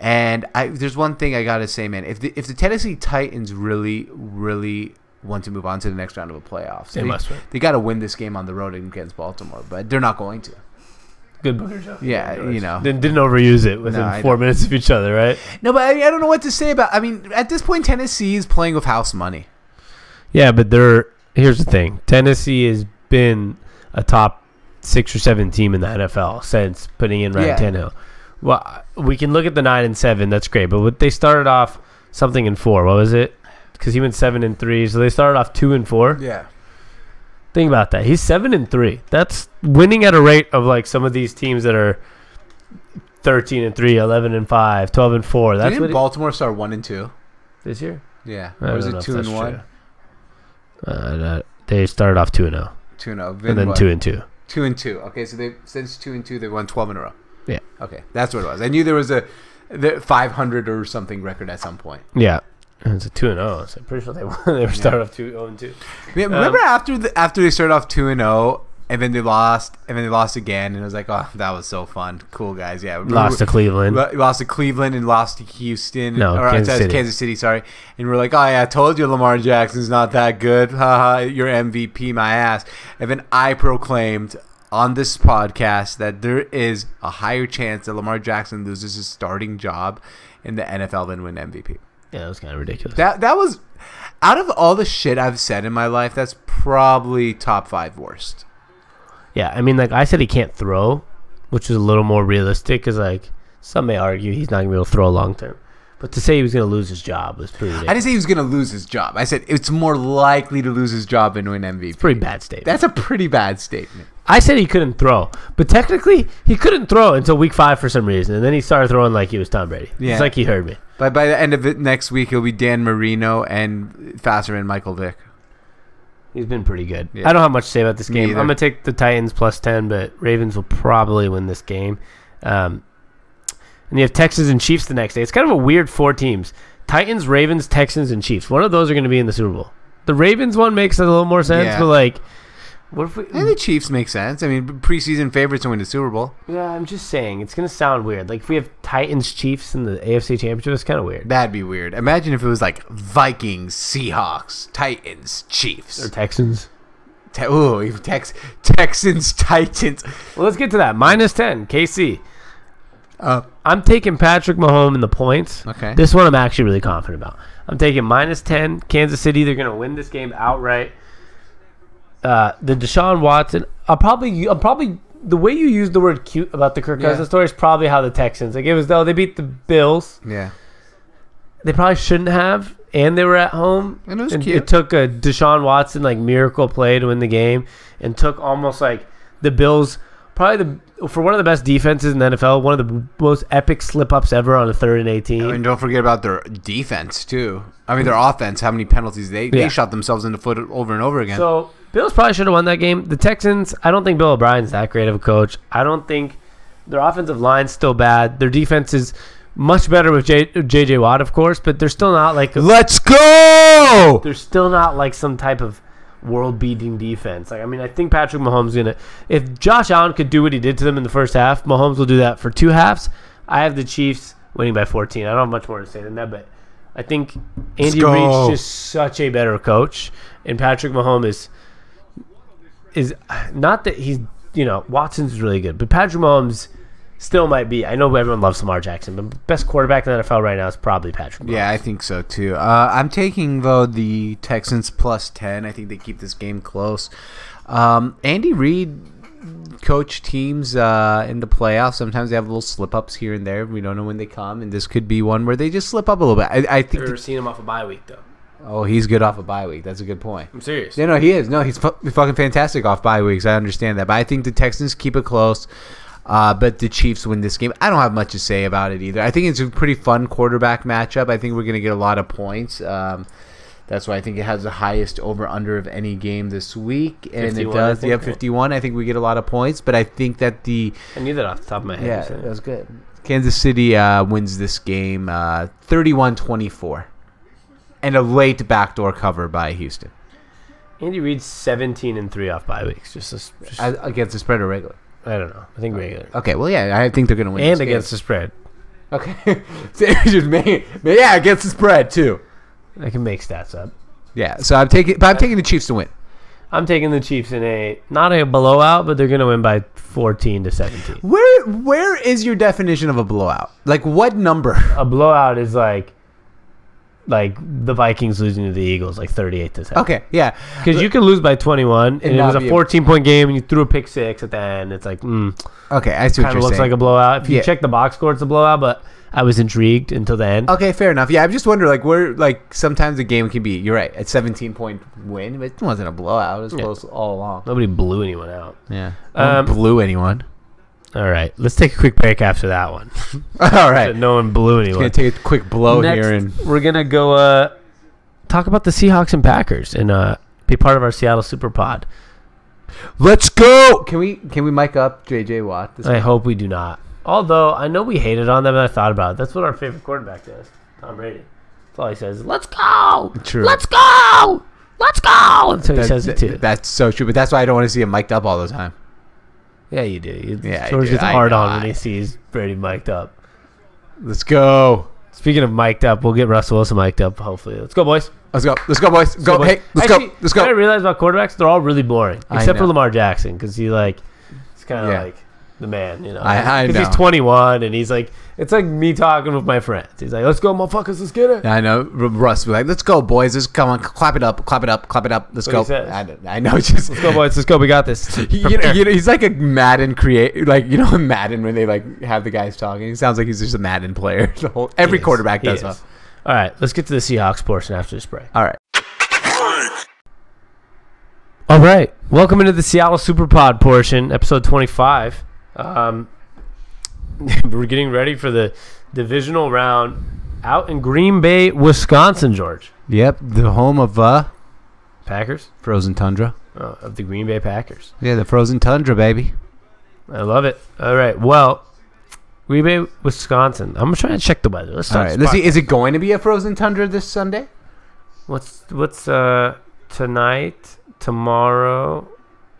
And I, there's one thing I gotta say, man. If the if the Tennessee Titans really, really want to move on to the next round of the playoffs, They must win. They got to win this game on the road against Baltimore, but they're not going to. Good Booger joke. Yeah, you know. Didn't, didn't overuse it within No, four minutes of each other, right? No, but I, I don't know what to say about. I mean, at this point, Tennessee is playing with house money. Yeah, but they're here's the thing: Tennessee has been a top six or seven team in the NFL since putting in Ryan Yeah. Tannehill. Well, we can look at the nine and seven. That's great, but what they started off something in four. What was it? Because he went seven and three, so they started off two and four. Yeah. Think about that. He's seven and three. That's winning at a rate of like some of these teams that are 13 and 3, 11 and 5, 12 and 4. That's Didn't what it- Baltimore start one and two? this year. Yeah. I Or was it two and one? Uh, they started off 2 and 0 Two and oh. and then 2 and 2. Two and two. Okay, so they since two and two they've won twelve in a row. Yeah. Okay, that's what it was. I knew there was a the five hundred or something record at some point. Yeah. It's a 2 and 0. So I'm pretty sure they [LAUGHS] won. They were started off 2 0 and 2. Yeah, remember after the, after they started off two and zero, and then they lost, and then they lost again, and it was like, oh, that was so fun, cool guys. Yeah, Lost to Cleveland. Lost to Cleveland and lost to Houston. No, or, Kansas uh, City. Kansas City, sorry. And we're like, oh yeah, I told you Lamar Jackson's not that good. Haha, you're MVP, my ass. And then I proclaimed on this podcast that there is a higher chance that Lamar Jackson loses his starting job in the NFL than win MVP. Yeah, that was kind of ridiculous. That that was out of all the shit I've said in my life, that's probably top five worst. Yeah, I mean, like I said, he can't throw, which is a little more realistic because, like, some may argue he's not going to be able to throw long term. But to say he was going to lose his job was pretty I didn't say he was gonna lose his job. I said it's more likely to lose his job than win MVP. Pretty bad statement. That's a pretty bad statement. I said he couldn't throw, but technically he couldn't throw until week five for some reason, and then he started throwing like he was Tom Brady. Yeah. It's like he heard me. But by the end of it next week, it'll be Dan Marino and faster and Michael Vick. He's been pretty good. Yeah. I don't have much to say about this game. I'm gonna take the Titans plus ten, but Ravens will probably win this game. Um, and you have Texans and Chiefs the next day. It's kind of a weird four teams: Titans, Ravens, Texans, and Chiefs. One of those are going to be in the Super Bowl. The Ravens one makes a little more sense, Yeah. but like, what if we? And the Chiefs make sense. I mean, preseason favorites to win the Super Bowl. Yeah, I'm just saying it's going to sound weird. Like if we have Titans, Chiefs in the AFC Championship, it's kind of weird. That'd be weird. Imagine if it was like Vikings, Seahawks, Titans, Chiefs. Or Texans. Te- ooh, Tex- Texans, Titans. Well, let's get to that. Minus ten, KC. Uh, I'm taking Patrick Mahomes in the points. okay. This one I'm actually really confident about. I'm taking minus 10. Kansas City, they're going to win this game outright. Uh, the Deshaun Watson, I'll probably, I'll probably, the way you use the word cute about the Kirk Yeah. Cousins story is probably how the Texans, like it was though they beat the Bills. yeah. They probably shouldn't have, and they were at home. And it was And cute. It took a Deshaun Watson like miracle play to win the game, and took almost like the Bills, probably the for one of the best defenses in the NFL, one of the most epic slip ups ever on a third and eighteen. And don't forget about their defense too. I mean, their offense. How many penalties they Yeah. they shot themselves in the foot over and over again. So Bills probably should have won that game. The Texans, I don't think Bill O'Brien's that great of a coach. I don't think their offensive line's still bad. Their defense is much better with J, JJ Watt, of course, but they're still not like Let's go. they're still not like some type of world-beating defense. Like I mean, I think Patrick Mahomes gonna if Josh Allen could do what he did to them in the first half, Mahomes will do that for two halves. I have the Chiefs winning by 14. I don't have much more to say than that, but I think Andy. Reid's just such a better coach, and Patrick Mahomes is is not that he's you know Watson's really good, but Patrick Mahomes still might be. I know everyone loves Lamar Jackson, but best quarterback in the NFL right now is probably Patrick. Mahomes. Yeah, I think so too. Uh, I'm taking though the Texans plus ten. I think they keep this game close. Um, Andy Reid coach teams uh, in the playoffs. Sometimes they have little slip ups here and there. We don't know when they come, and this could be one where they just slip up a little bit. I, I think. Never the- seen him off a bye week though. Oh, he's good off a bye week. That's a good point. I'm serious. Yeah, no, he is. No, he's fu- fucking fantastic off bye weeks. I understand that, but I think the Texans keep it close. Uh, but the Chiefs win this game. I don't have much to say about it either. I think it's a pretty fun quarterback matchup. I think we're going to get a lot of points. Um, that's why I think it has the highest over under of any game this week, and it 51, I does. Yeah, 51. I think we get a lot of points, but I think that the I knew that off the top of my head. yeah, so- that was good. Kansas City uh, wins this game uh, 31-24, and a late backdoor cover by Houston Andy Reid's 17 and three off bye weeks. Just, a, just As- against the spread or regular. I don't know. I think regular Okay, well, yeah, I think they're going to win. and this game. against the spread. Okay, [LAUGHS] so [LAUGHS] just yeah, against the spread too. I can make stats up. Yeah, so I'm taking, but I'm taking the Chiefs to win. I'm taking the Chiefs in a not a blowout, but they're gonna win by 14 to 17. Where, where is your definition of a blowout? Like what number? A blowout is like like the Vikings losing to the Eagles like 38 to 10. Okay, yeah. Because you could lose by 21, and, And it was a 14 point game, and you threw a pick six at the end. It's like, mm, Okay, I see what kind you're of looks saying. like a blowout. If you Yeah. check the box score, it's a blowout, but I was intrigued until the end. Okay, fair enough. Yeah, I'm just wondering, like, where, like, sometimes a game can be. You're right, a 17 point win, but it wasn't a blowout. It was Yeah. close all along. Nobody blew anyone out. Yeah, um, blew anyone. All right, let's take a quick break after that one. [LAUGHS] all right, No one blew anyone. gonna anyone. take a quick blow Next, here and we're gonna go uh, talk about the Seahawks and Packers and uh, be part of our Seattle Super Pod. let's go. Can we can we mic up JJ Watt? This I hope we do not. Although I know we hated on them, and I thought about it. That's what our favorite quarterback does. Tom Brady. That's all he says. Let's go. True. Let's go. Let's go. That's what he That- says it too. That's so true, but that's why I don't want to see him mic'd up all the time. Yeah, you do. You, Yeah, George gets hard on when he sees Brady mic'd up. Let's go. Speaking of mic'd up, we'll get Russell Wilson mic'd up. Hopefully, let's go, boys. Let's go. Let's go, boys. Go. boys. Hey, let's Actually, go. Let's go. I go. realized about quarterbacks, they're all really boring, except for. Lamar Jackson, because he like, it's kind of Yeah. like the man, you know. I- I Because he's 21 and he's like, it's like me talking with my friends. He's like, let's go, motherfuckers, let's get it. I know. Russ be like, let's go, boys. Let's come on. Clap it up. Clap it up. Clap it up. Let's go. I, I know. [LAUGHS] Just Let's go, boys. Let's go. We got this. You, [LAUGHS] you know, know, he's like a Madden create, like you know, [LAUGHS] Madden when they like have the guys talking. He sounds like he's just a Madden player. The whole, every He quarterback does that. All right, let's get to the Seahawks portion after this break. All right. All right, welcome into the Seattle Super Pod portion, episode 25. Um, [LAUGHS] we're getting ready for the divisional round out in Green Bay, Wisconsin, George. Yep, the home of uh, Packers? frozen tundra. Oh, of the Green Bay Packers. Yeah, the frozen tundra, baby. I love it. All right, well, Green Bay, Wisconsin. I'm trying to check the weather. Let's All right. Let's see. Is it going to be a frozen tundra this Sunday? What's what's uh tonight, tomorrow?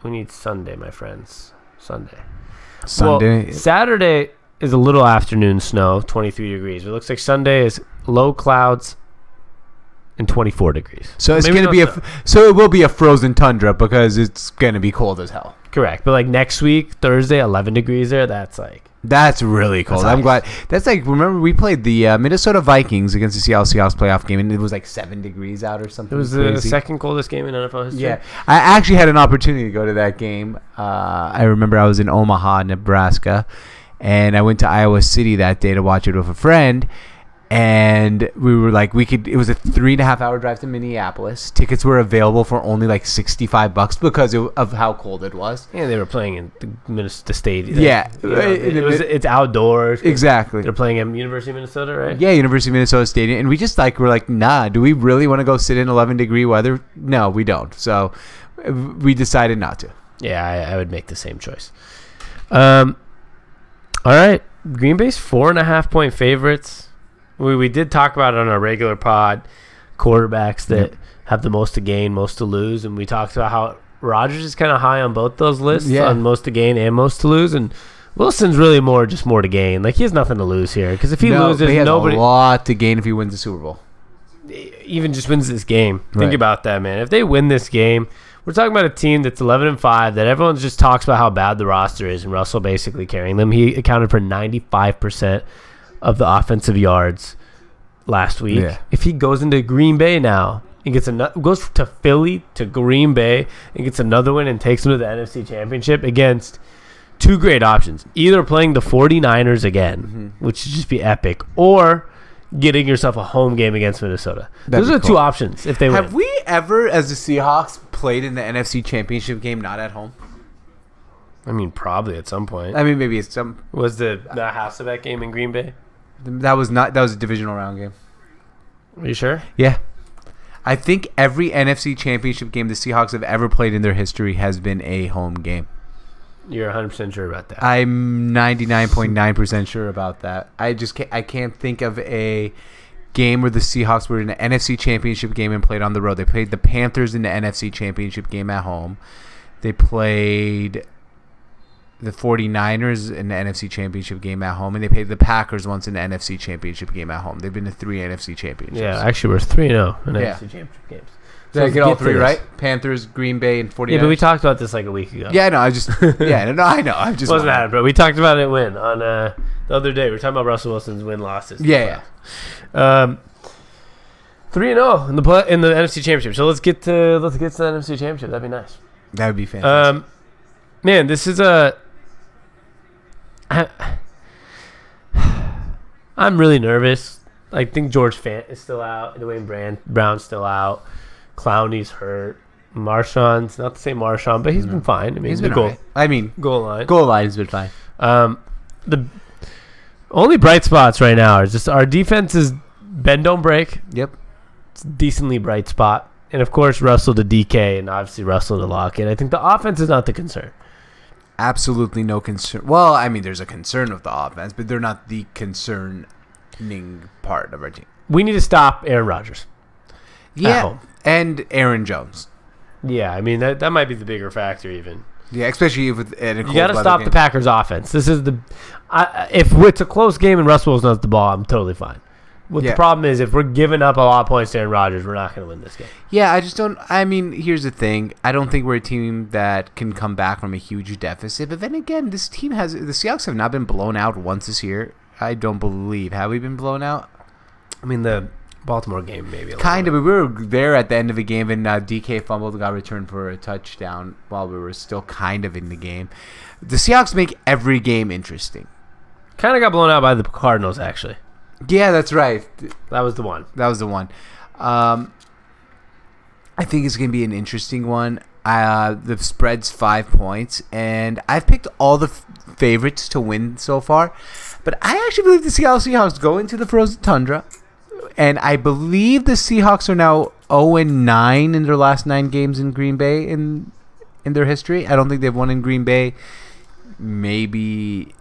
We need Sunday, my friends. Sunday. Sunday. Well, Saturday is a little afternoon snow, 23 degrees. It looks like Sunday is low clouds and 24 degrees. so it's going to no be a. snow. f- So it will be a frozen tundra because it's going to be cold as hell. Correct. But like next week, Thursday, 11 degrees there. That's like That's really cold. That's I'm glad. That's like remember we played the uh, Minnesota Vikings against the Seattle Seahawks playoff game, and it was like seven degrees out or something. it was the second coldest game in NFL history. Yeah, I actually had an opportunity to go to that game. Uh, I remember I was in Omaha, Nebraska, and I went to Iowa City that day to watch it with a friend. And we were like, we could. It was a three and a half hour drive to Minneapolis. Tickets were available for only like sixty five bucks because of, of how cold it was. Yeah, they were playing in the Minnesota Stadium. Yeah. You know, In it, was, it's outdoors Exactly. They're playing at University of Minnesota, right? Yeah, University of Minnesota Stadium, and we just like we're like, nah. Do we really want to go sit in eleven degree weather? No, we don't. So we decided not to. Yeah, I, I would make the same choice. Um, all right, Green Bay's four and a half point favorites. We we did talk about it on our regular pod, quarterbacks that Yep. have the most to gain, most to lose, and we talked about how Rodgers is kind of high on both those lists Yeah. on most to gain and most to lose, and Wilson's really more just more to gain. Like he has nothing to lose here because if he No, loses, he has nobody a lot to gain if he wins the Super Bowl. even just wins this game. Think Right. about that, man. If they win this game, we're talking about a team that's 11 and 5 that everyone just talks about how bad the roster is and Russell basically carrying them. He accounted for 95% of the offensive yards last week. Yeah. If he goes into Green Bay now and gets another goes to Philly to Green Bay and gets another win and takes them to the NFC Championship against two great options. Either playing the 49ers again, mm-hmm. which would just be epic, or getting yourself a home game against Minnesota. That'd Those are cool. two options if they win. Have we ever, as the Seahawks, played in the NFC Championship game not at home? I mean, probably at some point. I mean, maybe it's some. Was the the Hasselbeck game in Green Bay? That was not. That was a divisional round game. Are you sure? Yeah. I think every NFC Championship game the Seahawks have ever played in their history has been a home game. You're 100 percent sure about that. I'm 99.9% sure about that. I just can't, I can't think of a game where the Seahawks were in an NFC Championship game and played on the road. They played the Panthers in the NFC Championship game at home. They played the 49ers in the NFC Championship game at home and they played the Packers once in the NFC Championship game at home. They've been to 3 NFC Championships. yeah, actually, we're three zero in Yeah. NFC Championship games. Did I let's get all three right? Panthers, Green Bay, and 49ers. Yeah, but we talked about this like a week ago. Yeah, no, I just [LAUGHS] yeah, no, I know. I'm just wasn't that, bro? We talked about it when on uh, the other day. We were talking about Russell Wilson's win losses. Yeah, Um, Three and zero in the play, in the NFC Championship. So let's get to let's get to the NFC Championship. That'd be nice. That would be fantastic. Um, man, this is a. I, [SIGHS] I'm really nervous. I think George Fant is still out. Duane Brand Brown's still out. Clowney's hurt. Marshawn's not to say Marshawn, but he's been fine. I mean, He's been goal alright. I mean, goal line. goal line has been fine. Um, the only bright spots right now are just our defense is bend don't break. Yep. It's a decently bright spot, and of course Russell to DK and obviously Russell to Lockett. I think the offense is not the concern. Absolutely no concern. Well, I mean, there's a concern with the offense, but they're not the concerning part of our team. We need to stop Aaron Rodgers. Yeah. And Aaron Jones. Yeah, I mean that that might be the bigger factor even. Yeah, especially with in a You got to stop game. the Packers offense. This is the I, if it's a close game and Russell Wilson has the ball, I'm totally fine. What Yeah. the problem is, if we're giving up a lot of points to Aaron Rodgers, we're not going to win this game. Yeah, I just don't. I mean, here's the thing. I don't think we're a team that can come back from a huge deficit. But then again, this team has the Seahawks have not been blown out once this year. I don't believe. Have we been blown out? I mean, the Baltimore game maybe a Kind of. We were there at the end of the game, and uh, DK fumbled, got returned for a touchdown while we were still kind of in the game. The Seahawks make every game interesting. Kind of got blown out by the Cardinals actually. Yeah, that's right. That was the one. That was the one. Um, I think it's going to be an interesting one. Uh, the spread's five points, and I've picked all the f- favorites to win so far. But I actually believe the Seattle Seahawks go into the frozen tundra, and I believe the Seahawks are now 0 9 in their last nine games in Green Bay in in their history. I don't think they've won in Green Bay. Maybe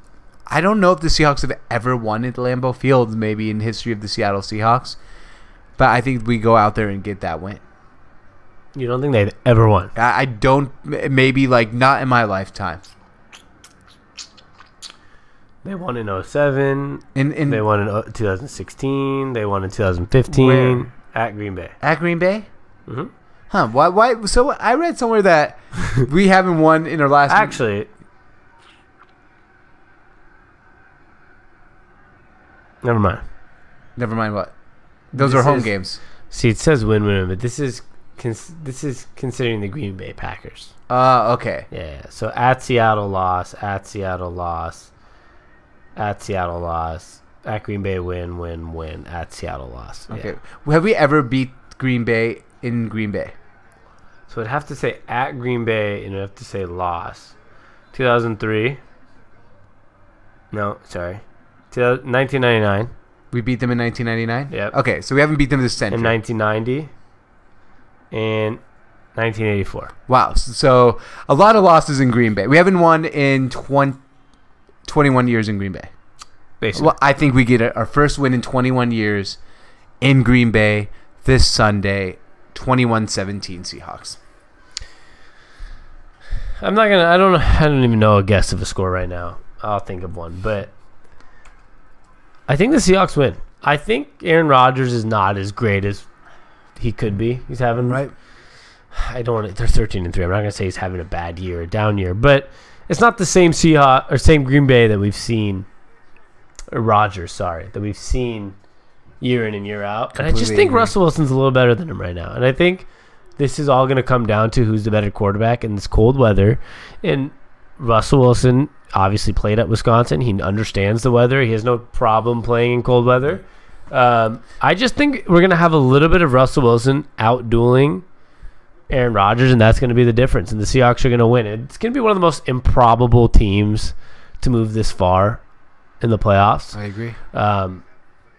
I don't know if the Seahawks have ever won at Lambeau Field, maybe in history of the Seattle Seahawks. But I think we go out there and get that win. You don't think they've ever won? I, I don't, maybe like not in my lifetime. They won in 07. In in They won in uh, 2016. They won in 2015 Where? at Green Bay. at Green Bay, hmm huh? Why? Why? So I read somewhere that [LAUGHS] we haven't won in our last. Actually, never mind. never mind what. Those This are home is- games. See, it says win-win, but this is cons- this is considering the Green Bay Packers. Uh, okay. Yeah, yeah. So at Seattle loss, at Seattle loss, at Seattle loss, at Green Bay win, win, win, at Seattle loss. Yeah. Okay. Have we ever beat Green Bay in Green Bay? So I'd have to say at Green Bay and I'd have to say loss. 2003. No, sorry. 2000 1999 We beat them in 1999. Yep. Okay, so we haven't beat them this century. and 1990 and 1984. Wow. So a lot of losses in Green Bay. We haven't won in 20, 21 years in Green Bay. Basically. Well, I think we get our first win in 21 years in Green Bay this Sunday, 21-17 Seahawks. I'm not gonna. I don't. I don't even know a guess of a score right now. I'll think of one, but I think the Seahawks win. I think Aaron Rodgers is not as great as he could be. He's having right. I don't. want to They're 13 and three. I'm not gonna say he's having a bad year, a down year, but it's not the same Seahawks or same Green Bay that we've seen. Or Rodgers, sorry, that we've seen year in and year out. And I just think agree. Russell Wilson's a little better than him right now. And I think this is all going to come down to who's the better quarterback in this cold weather. And Russell Wilson obviously played at Wisconsin. He understands the weather. He has no problem playing in cold weather. Um, I just think we're going to have a little bit of Russell Wilson out dueling Aaron Rodgers, and that's going to be the difference. And the Seahawks are going to win. It's going to be one of the most improbable teams to move this far in the playoffs. I agree. Um,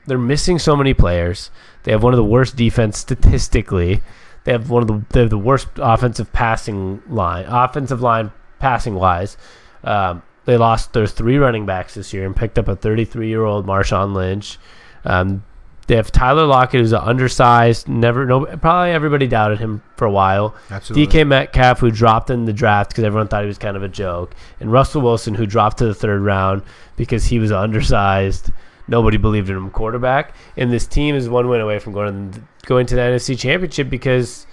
they're missing so many players. They have one of the worst defense statistically. They have one of the they have the worst offensive passing line, offensive line passing wise. Um, they lost their three running backs this year and picked up a 33 year old Marshawn Lynch. Um, they have Tyler Lockett, who's an undersized. Never, no, probably everybody doubted him for a while. Absolutely. DK Metcalf, who dropped in the draft because everyone thought he was kind of a joke, and Russell Wilson, who dropped to the third round because he was undersized. Nobody believed in him quarterback, and this team is one win away from going to going to the NFC Championship because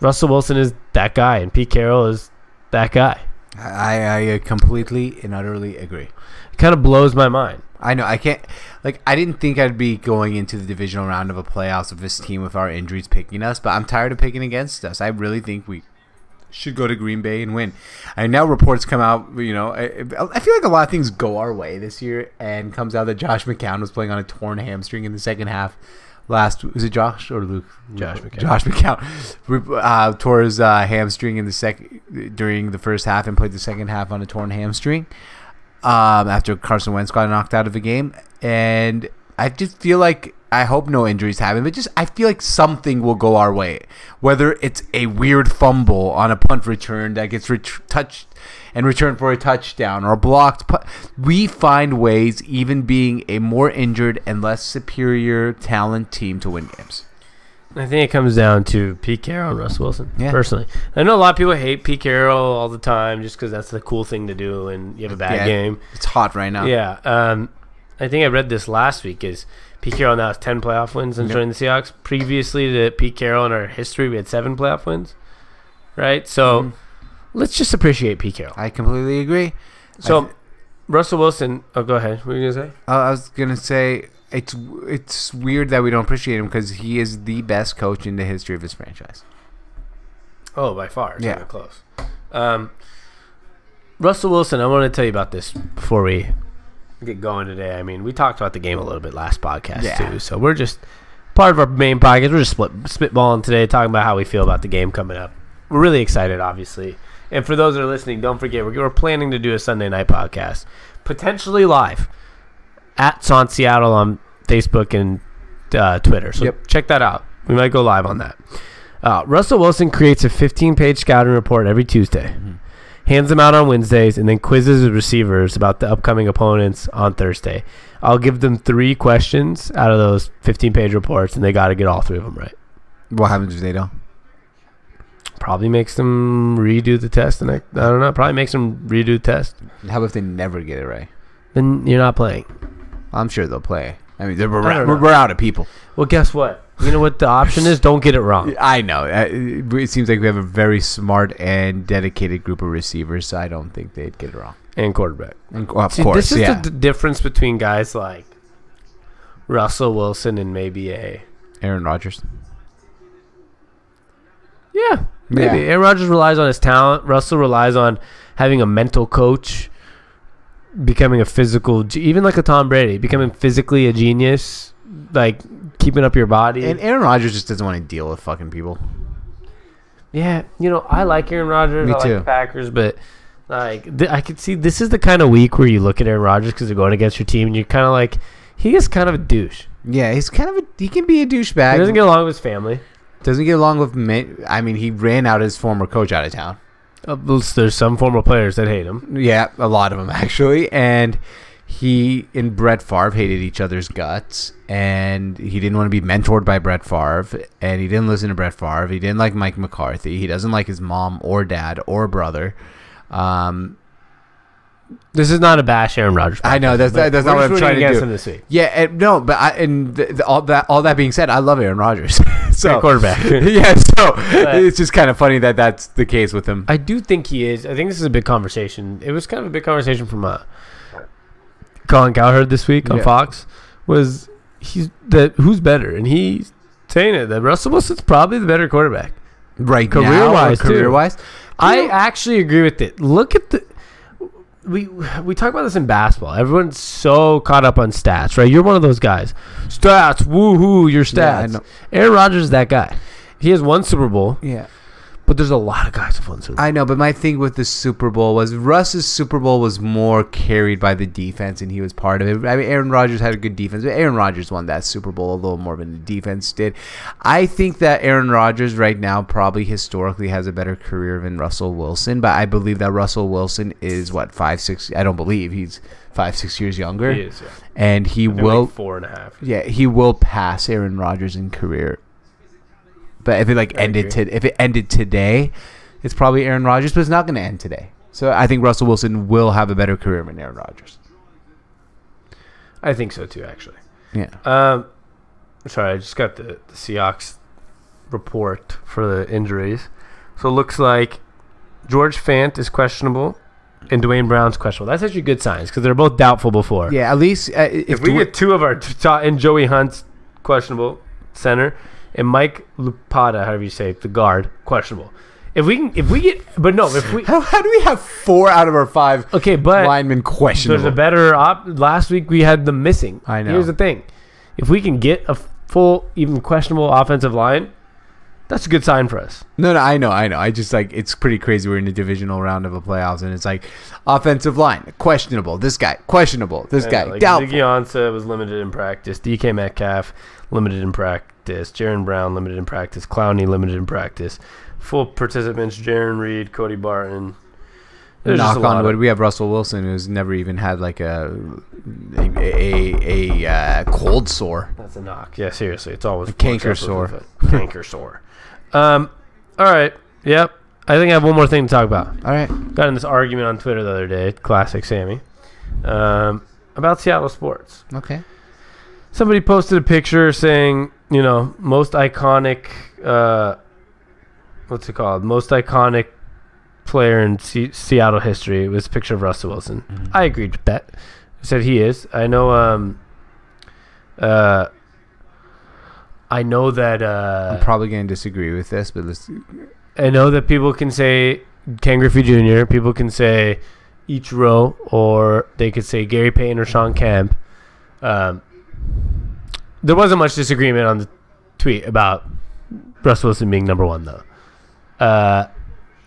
Russell Wilson is that guy and Pete Carroll is that guy. I, I uh, completely and utterly agree. It kind of blows my mind. I know I can't like I didn't think I'd be going into the divisional round of a playoffs of this team with our injuries picking us, but I'm tired of picking against us. I really think we should go to Green Bay and win. And now reports come out, you know, I, I feel like a lot of things go our way this year, and comes out that Josh McCown was playing on a torn hamstring in the second half. Last was it Josh or Luke? Josh McCown. Josh McCown uh, tore his uh, hamstring in the sec during the first half and played the second half on a torn hamstring um, after Carson Wentz got knocked out of the game, and I just feel like I hope no injuries happen, but just I feel like something will go our way, whether it's a weird fumble on a punt return that gets touched and returned for a touchdown or blocked. Pu- we find ways, even being a more injured and less superior talent team, to win games. I think it comes down to Pete Carroll and Russ Wilson. Yeah. Personally, I know a lot of people hate Pete Carroll all the time just because that's the cool thing to do, and you have a bad Yeah. game. It's hot right now. Yeah. Um, I think I read this last week. Is Pete Carroll now has ten playoff wins and Yep. joined the Seahawks. Previously to Pete Carroll in our history, we had seven playoff wins. Right. So Mhm. let's just appreciate Pete Carroll. I completely agree. So th- Russell Wilson. Oh, go ahead. What were you gonna say? Uh, I was gonna say it's it's weird that we don't appreciate him because he is the best coach in the history of his franchise. Oh, by far. Yeah. close. Um, Russell Wilson, I want to tell you about this before we get going today. I mean, we talked about the game a little bit last podcast Yeah. too, so we're just part of our main podcast. We're just split, spitballing today, talking about how we feel about the game coming up. We're really excited, obviously. And for those that are listening, don't forget we're, we're planning to do a Sunday night podcast, potentially live at Son Seattle on Facebook and uh, Twitter. So Yep. check that out. We might go live on that. Uh, Russell Wilson creates a 15-page scouting report every Tuesday, hands them out on Wednesdays, and then quizzes the receivers about the upcoming opponents on Thursday. I'll give them three questions out of those 15-page reports, and they got to get all three of them right. What happens if they don't? Probably makes them redo the test, and I, I don't know. Probably makes them redo the test. How about if they never get it right? Then you're not playing. I'm sure they'll play. I mean, they're, we're, I don't we're, know. we're out of people. Well, guess what? You know what the option is? Don't get it wrong. [LAUGHS] I know. Uh, It it seems like we have a very smart and dedicated group of receivers, so I don't think they'd get it wrong. And quarterback. And, well, of See, course, this is yeah. the d- difference between guys like Russell Wilson and maybe a Aaron Rodgers. yeah, maybe Yeah. Aaron Rodgers relies on his talent. Russell relies on having a mental coach, becoming a physical, even like a Tom Brady, becoming physically a genius, like keeping up your body. And Aaron Rodgers just doesn't want to deal with fucking people. yeah, you know, I like Aaron Rodgers. Me I like too. the Packers, but. Like th- I could see, this is the kind of week where you look at Aaron Rodgers because they're going against your team, and you're kind of like, he is kind of a douche. Yeah, he's kind of a. He can be a douchebag. He doesn't get along with his family. doesn't get along with. ma- I mean, he ran out his former coach out of town. Uh, there's some former players that hate him. Yeah, a lot of them actually. And he and Brett Favre hated each other's guts, and he didn't want to be mentored by Brett Favre, and he didn't listen to Brett Favre. He didn't like Mike McCarthy. He doesn't like his mom or dad or brother. Um, This is not a bash Aaron Rodgers. I know, that's- but that's not what I'm trying to do. him this week. yeah, and, no, but I, and the, the, all that all that being said, I love Aaron Rodgers. [LAUGHS] so Great quarterback. [LAUGHS] yeah, so it's just kind of funny that that's the case with him. I do think he is. I think this is a big conversation. It was kind of a big conversation from uh, Colin Cowherd this week on Yeah. Fox. Was he's that who's better, and he's saying it that Russell Wilson's probably the better quarterback. Right Career-wise, too. career wise, I actually agree with it. Look at the we we talk about this in basketball. Everyone's so caught up on stats, right? You're one of those guys. Stats, woohoo, your Yeah, stats. know. Aaron Rodgers is that guy. He has one Super Bowl, yeah. But there's a lot of guys with one Super Bowl. I know, but my thing with the Super Bowl was Russ's Super Bowl was more carried by the defense, and he was part of it. I mean, Aaron Rodgers had a good defense, but Aaron Rodgers won that Super Bowl a little more than the defense did. I think that Aaron Rodgers right now probably historically has a better career than Russell Wilson, but I believe that Russell Wilson is what five, six. I don't believe he's five, six years younger, He is, yeah. and he will. like four and a half. Yeah, he will pass Aaron Rodgers in career. But if it like I ended to if it ended today, it's probably Aaron Rodgers, but it's not going to end today. So I think Russell Wilson will have a better career than Aaron Rodgers. I think so too, actually. Yeah. Um, sorry, I just got the, the Seahawks report for the injuries. So it looks like George Fant is questionable and Duane Brown's questionable. That's actually good signs because they're both doubtful before. Yeah, at least uh, if, If we Duane- get two of our t- and Joey Hunt's questionable center and Mike Lupata, however you say it, the guard questionable. If we can, if we get, but no, if we how, how do we have four out of our five okay, but linemen questionable? there's a better op. Last week we had them missing. I know. Here's the thing: if we can get a full, even questionable offensive line, that's a good sign for us. No, no, I know, I know. I just like it's pretty crazy. We're in the divisional round of a playoffs, and it's like offensive line questionable. This guy questionable. This I guy know, like doubtful. Ziggy Ansah was limited in practice. DK Metcalf limited in practice. Jaron Brown limited in practice. Clowney limited in practice. Full participants: Jarran Reed, Cody Barton. There's Knock a on wood. We have Russell Wilson, who's never even had like a a a, a uh, cold sore. That's a knock. Yeah, seriously, it's always canker works sore. canker sore. Um, all right. Yep. I think I have one more thing to talk about. All right. Got in this argument on Twitter the other day. Classic Sami. Um, about Seattle sports. Okay. Somebody posted a picture saying, you know, most iconic, uh, what's it called? Most iconic player in Se- Seattle history. It was a picture of Russell Wilson. Mhm. I agreed with that. I said he is. I know. Um, uh, I know that. Uh, I'm probably going to disagree with this, but let's. I know that people can say Ken Griffey Jr. People can say Ichiro, or they could say Gary Payton or Shawn Kemp. Um, there wasn't much disagreement on the tweet about Russell Wilson being number one, though. Uh,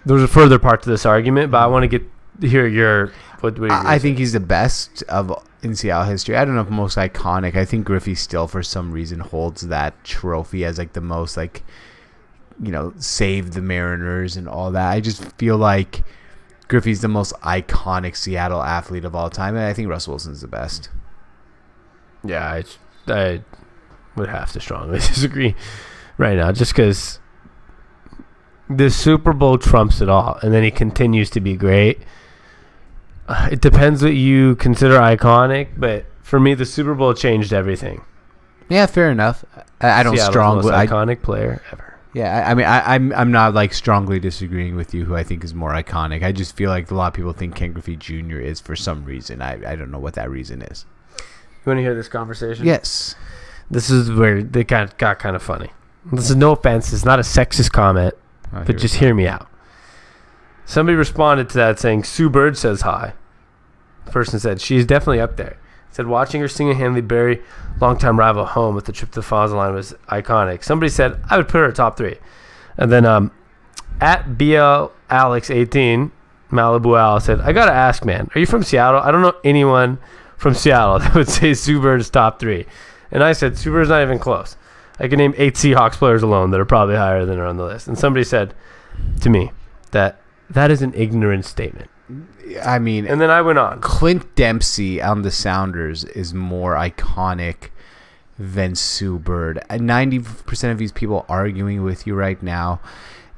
there was a further part to this argument, but I want to get hear your. What, what you I, I think he's the best of in Seattle history. I don't know if most iconic. I think Griffey still, for some reason, holds that trophy as like the most like, you know, saved the Mariners and all that. I just feel like Griffey's the most iconic Seattle athlete of all time, and I think Russell Wilson's the best. Yeah, I, I would have to strongly [LAUGHS] disagree right now, just because the Super Bowl trumps it all, and then he continues to be great. Uh, It depends what you consider iconic, but for me, the Super Bowl changed everything. Yeah, fair enough. I, I don't Seattle's strongly. most I, iconic player ever. yeah, I, I mean, I, I'm I'm not like strongly disagreeing with you. Who I think is more iconic. I just feel like a lot of people think Ken Griffey Jr. is for some reason. I I don't know what that reason is. You want to hear this conversation? Yes. This is where they got got kind of funny. This is no offense. It's not a sexist comment. Oh, But here just hear me out. Somebody responded to that saying, Sue Bird says hi. The person said, she's definitely up there. Said, watching her single handedly bury longtime rival home with the trip to the Fonz line was iconic. Somebody said, I would put her at top three. And then um, at BL Alex 18, Malibu Al said, I got to ask, man, are you from Seattle? I don't know anyone from Seattle [LAUGHS] that would say is top three. And I said, Sue Bird's not even close. I can name eight Seahawks players alone that are probably higher than are on the list. And somebody said to me that that is an ignorant statement. I mean, And then I went on. Clint Dempsey on the Sounders is more iconic than Sue Bird. Uh, ninety percent of these people arguing with you right now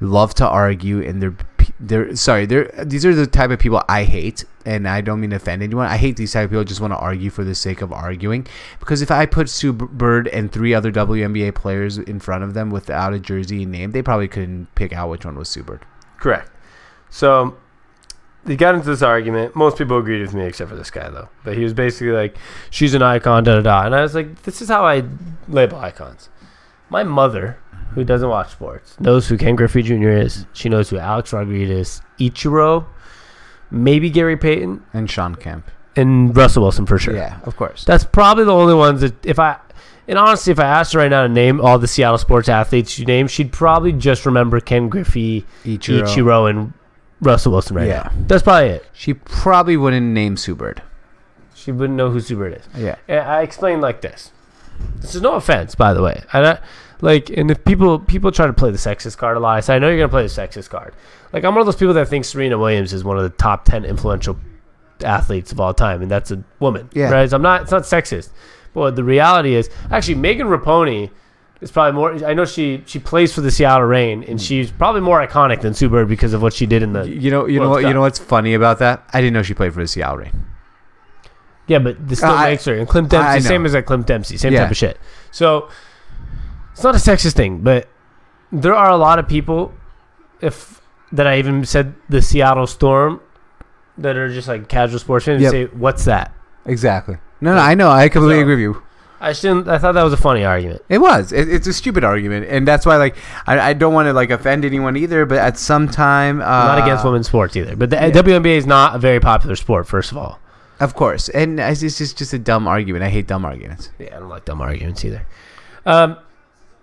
love to argue, and they're they're sorry. They're these are the type of people I hate, and I don't mean to offend anyone. I hate these type of people just want to argue for the sake of arguing. Because if I put Sue Bird and three other WNBA players in front of them without a jersey name, they probably couldn't pick out which one was Sue Bird. Correct. So they got into this argument. Most people agreed with me except for this guy, though. But he was basically like, she's an icon, da da da. And I was like, this is how I label icons. My mother, who doesn't watch sports, knows who Ken Griffey Jr. is. She knows who Alex Rodriguez, Ichiro, maybe Gary Payton, And Shawn Kemp. and Russell Wilson for sure. Yeah, of course. That's probably the only ones that if I and honestly, if I asked her right now to name all the Seattle sports athletes you named, she'd probably just remember Ken Griffey, Ichiro. Ichiro, and Russell Wilson right Yeah. now. That's probably it. She probably wouldn't name Sue She wouldn't know who Sue Bird is. Yeah. And I explained like this. This is no offense, by the way. I don't, like, and if people people try to play the sexist card a lot, I say I know you're gonna play the sexist card. Like I'm one of those people that think Serena Williams is one of the top ten influential athletes of all time, and that's a woman. Yeah. Right? So I'm not. It's not sexist. But the reality is, actually, Megan Rapinoe is probably more. I know she she plays for the Seattle Reign, and hmm. she's probably more iconic than Sue Bird because of what she did in the. You know, you know what, you know what's funny about that? I didn't know she played for the Seattle Reign. Yeah, but this still uh, I- makes her. And Clint Dempsey, same as like Clint Dempsey, same Yeah. type of shit. So it's not a sexist thing, but there are a lot of people, if that I even said the Seattle Storm, that are just like casual sports fans Yep. say, "What's that?" Exactly. No, no, I know. I completely So- agree with you. I shouldn't. I thought that was a funny argument. It was. It, it's a stupid argument, and that's why, like, I, I don't want to like offend anyone either. But at some time, uh, not against women's sports either, but the yeah. WNBA is not a very popular sport. First of all, Of course, and it's just, just a dumb argument. I hate dumb arguments. yeah, I don't like dumb arguments either. Um,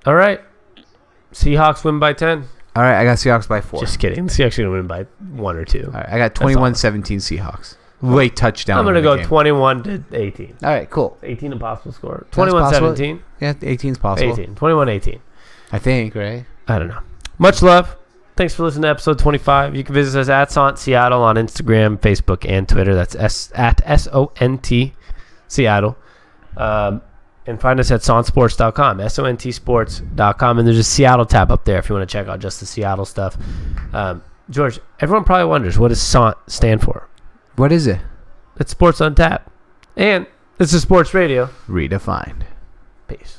all right, Seahawks win by ten. All right, I got Seahawks by four. Just kidding. Seahawks are gonna win by one or two. All right, I got all. 21-17 Seahawks. Late touchdown. I'm gonna go game. 21 to 18. All right, cool. 18 impossible score. That's 21 possible. 17. Yeah, 18 is possible. 18. 21 18. I think, right? I don't know. Much love. Thanks for listening to episode 25. You can visit us at SONT Seattle on Instagram, Facebook, and Twitter. That's S at S O N T Seattle. Um, and find us at sontsports.com, S O N T sports.com. And there's a Seattle tab up there if you want to check out just the Seattle stuff. Um, George, everyone probably wonders what does SONT stand for? What is it? It's Sports on Tap. And this is Sports Radio. Redefined. Peace.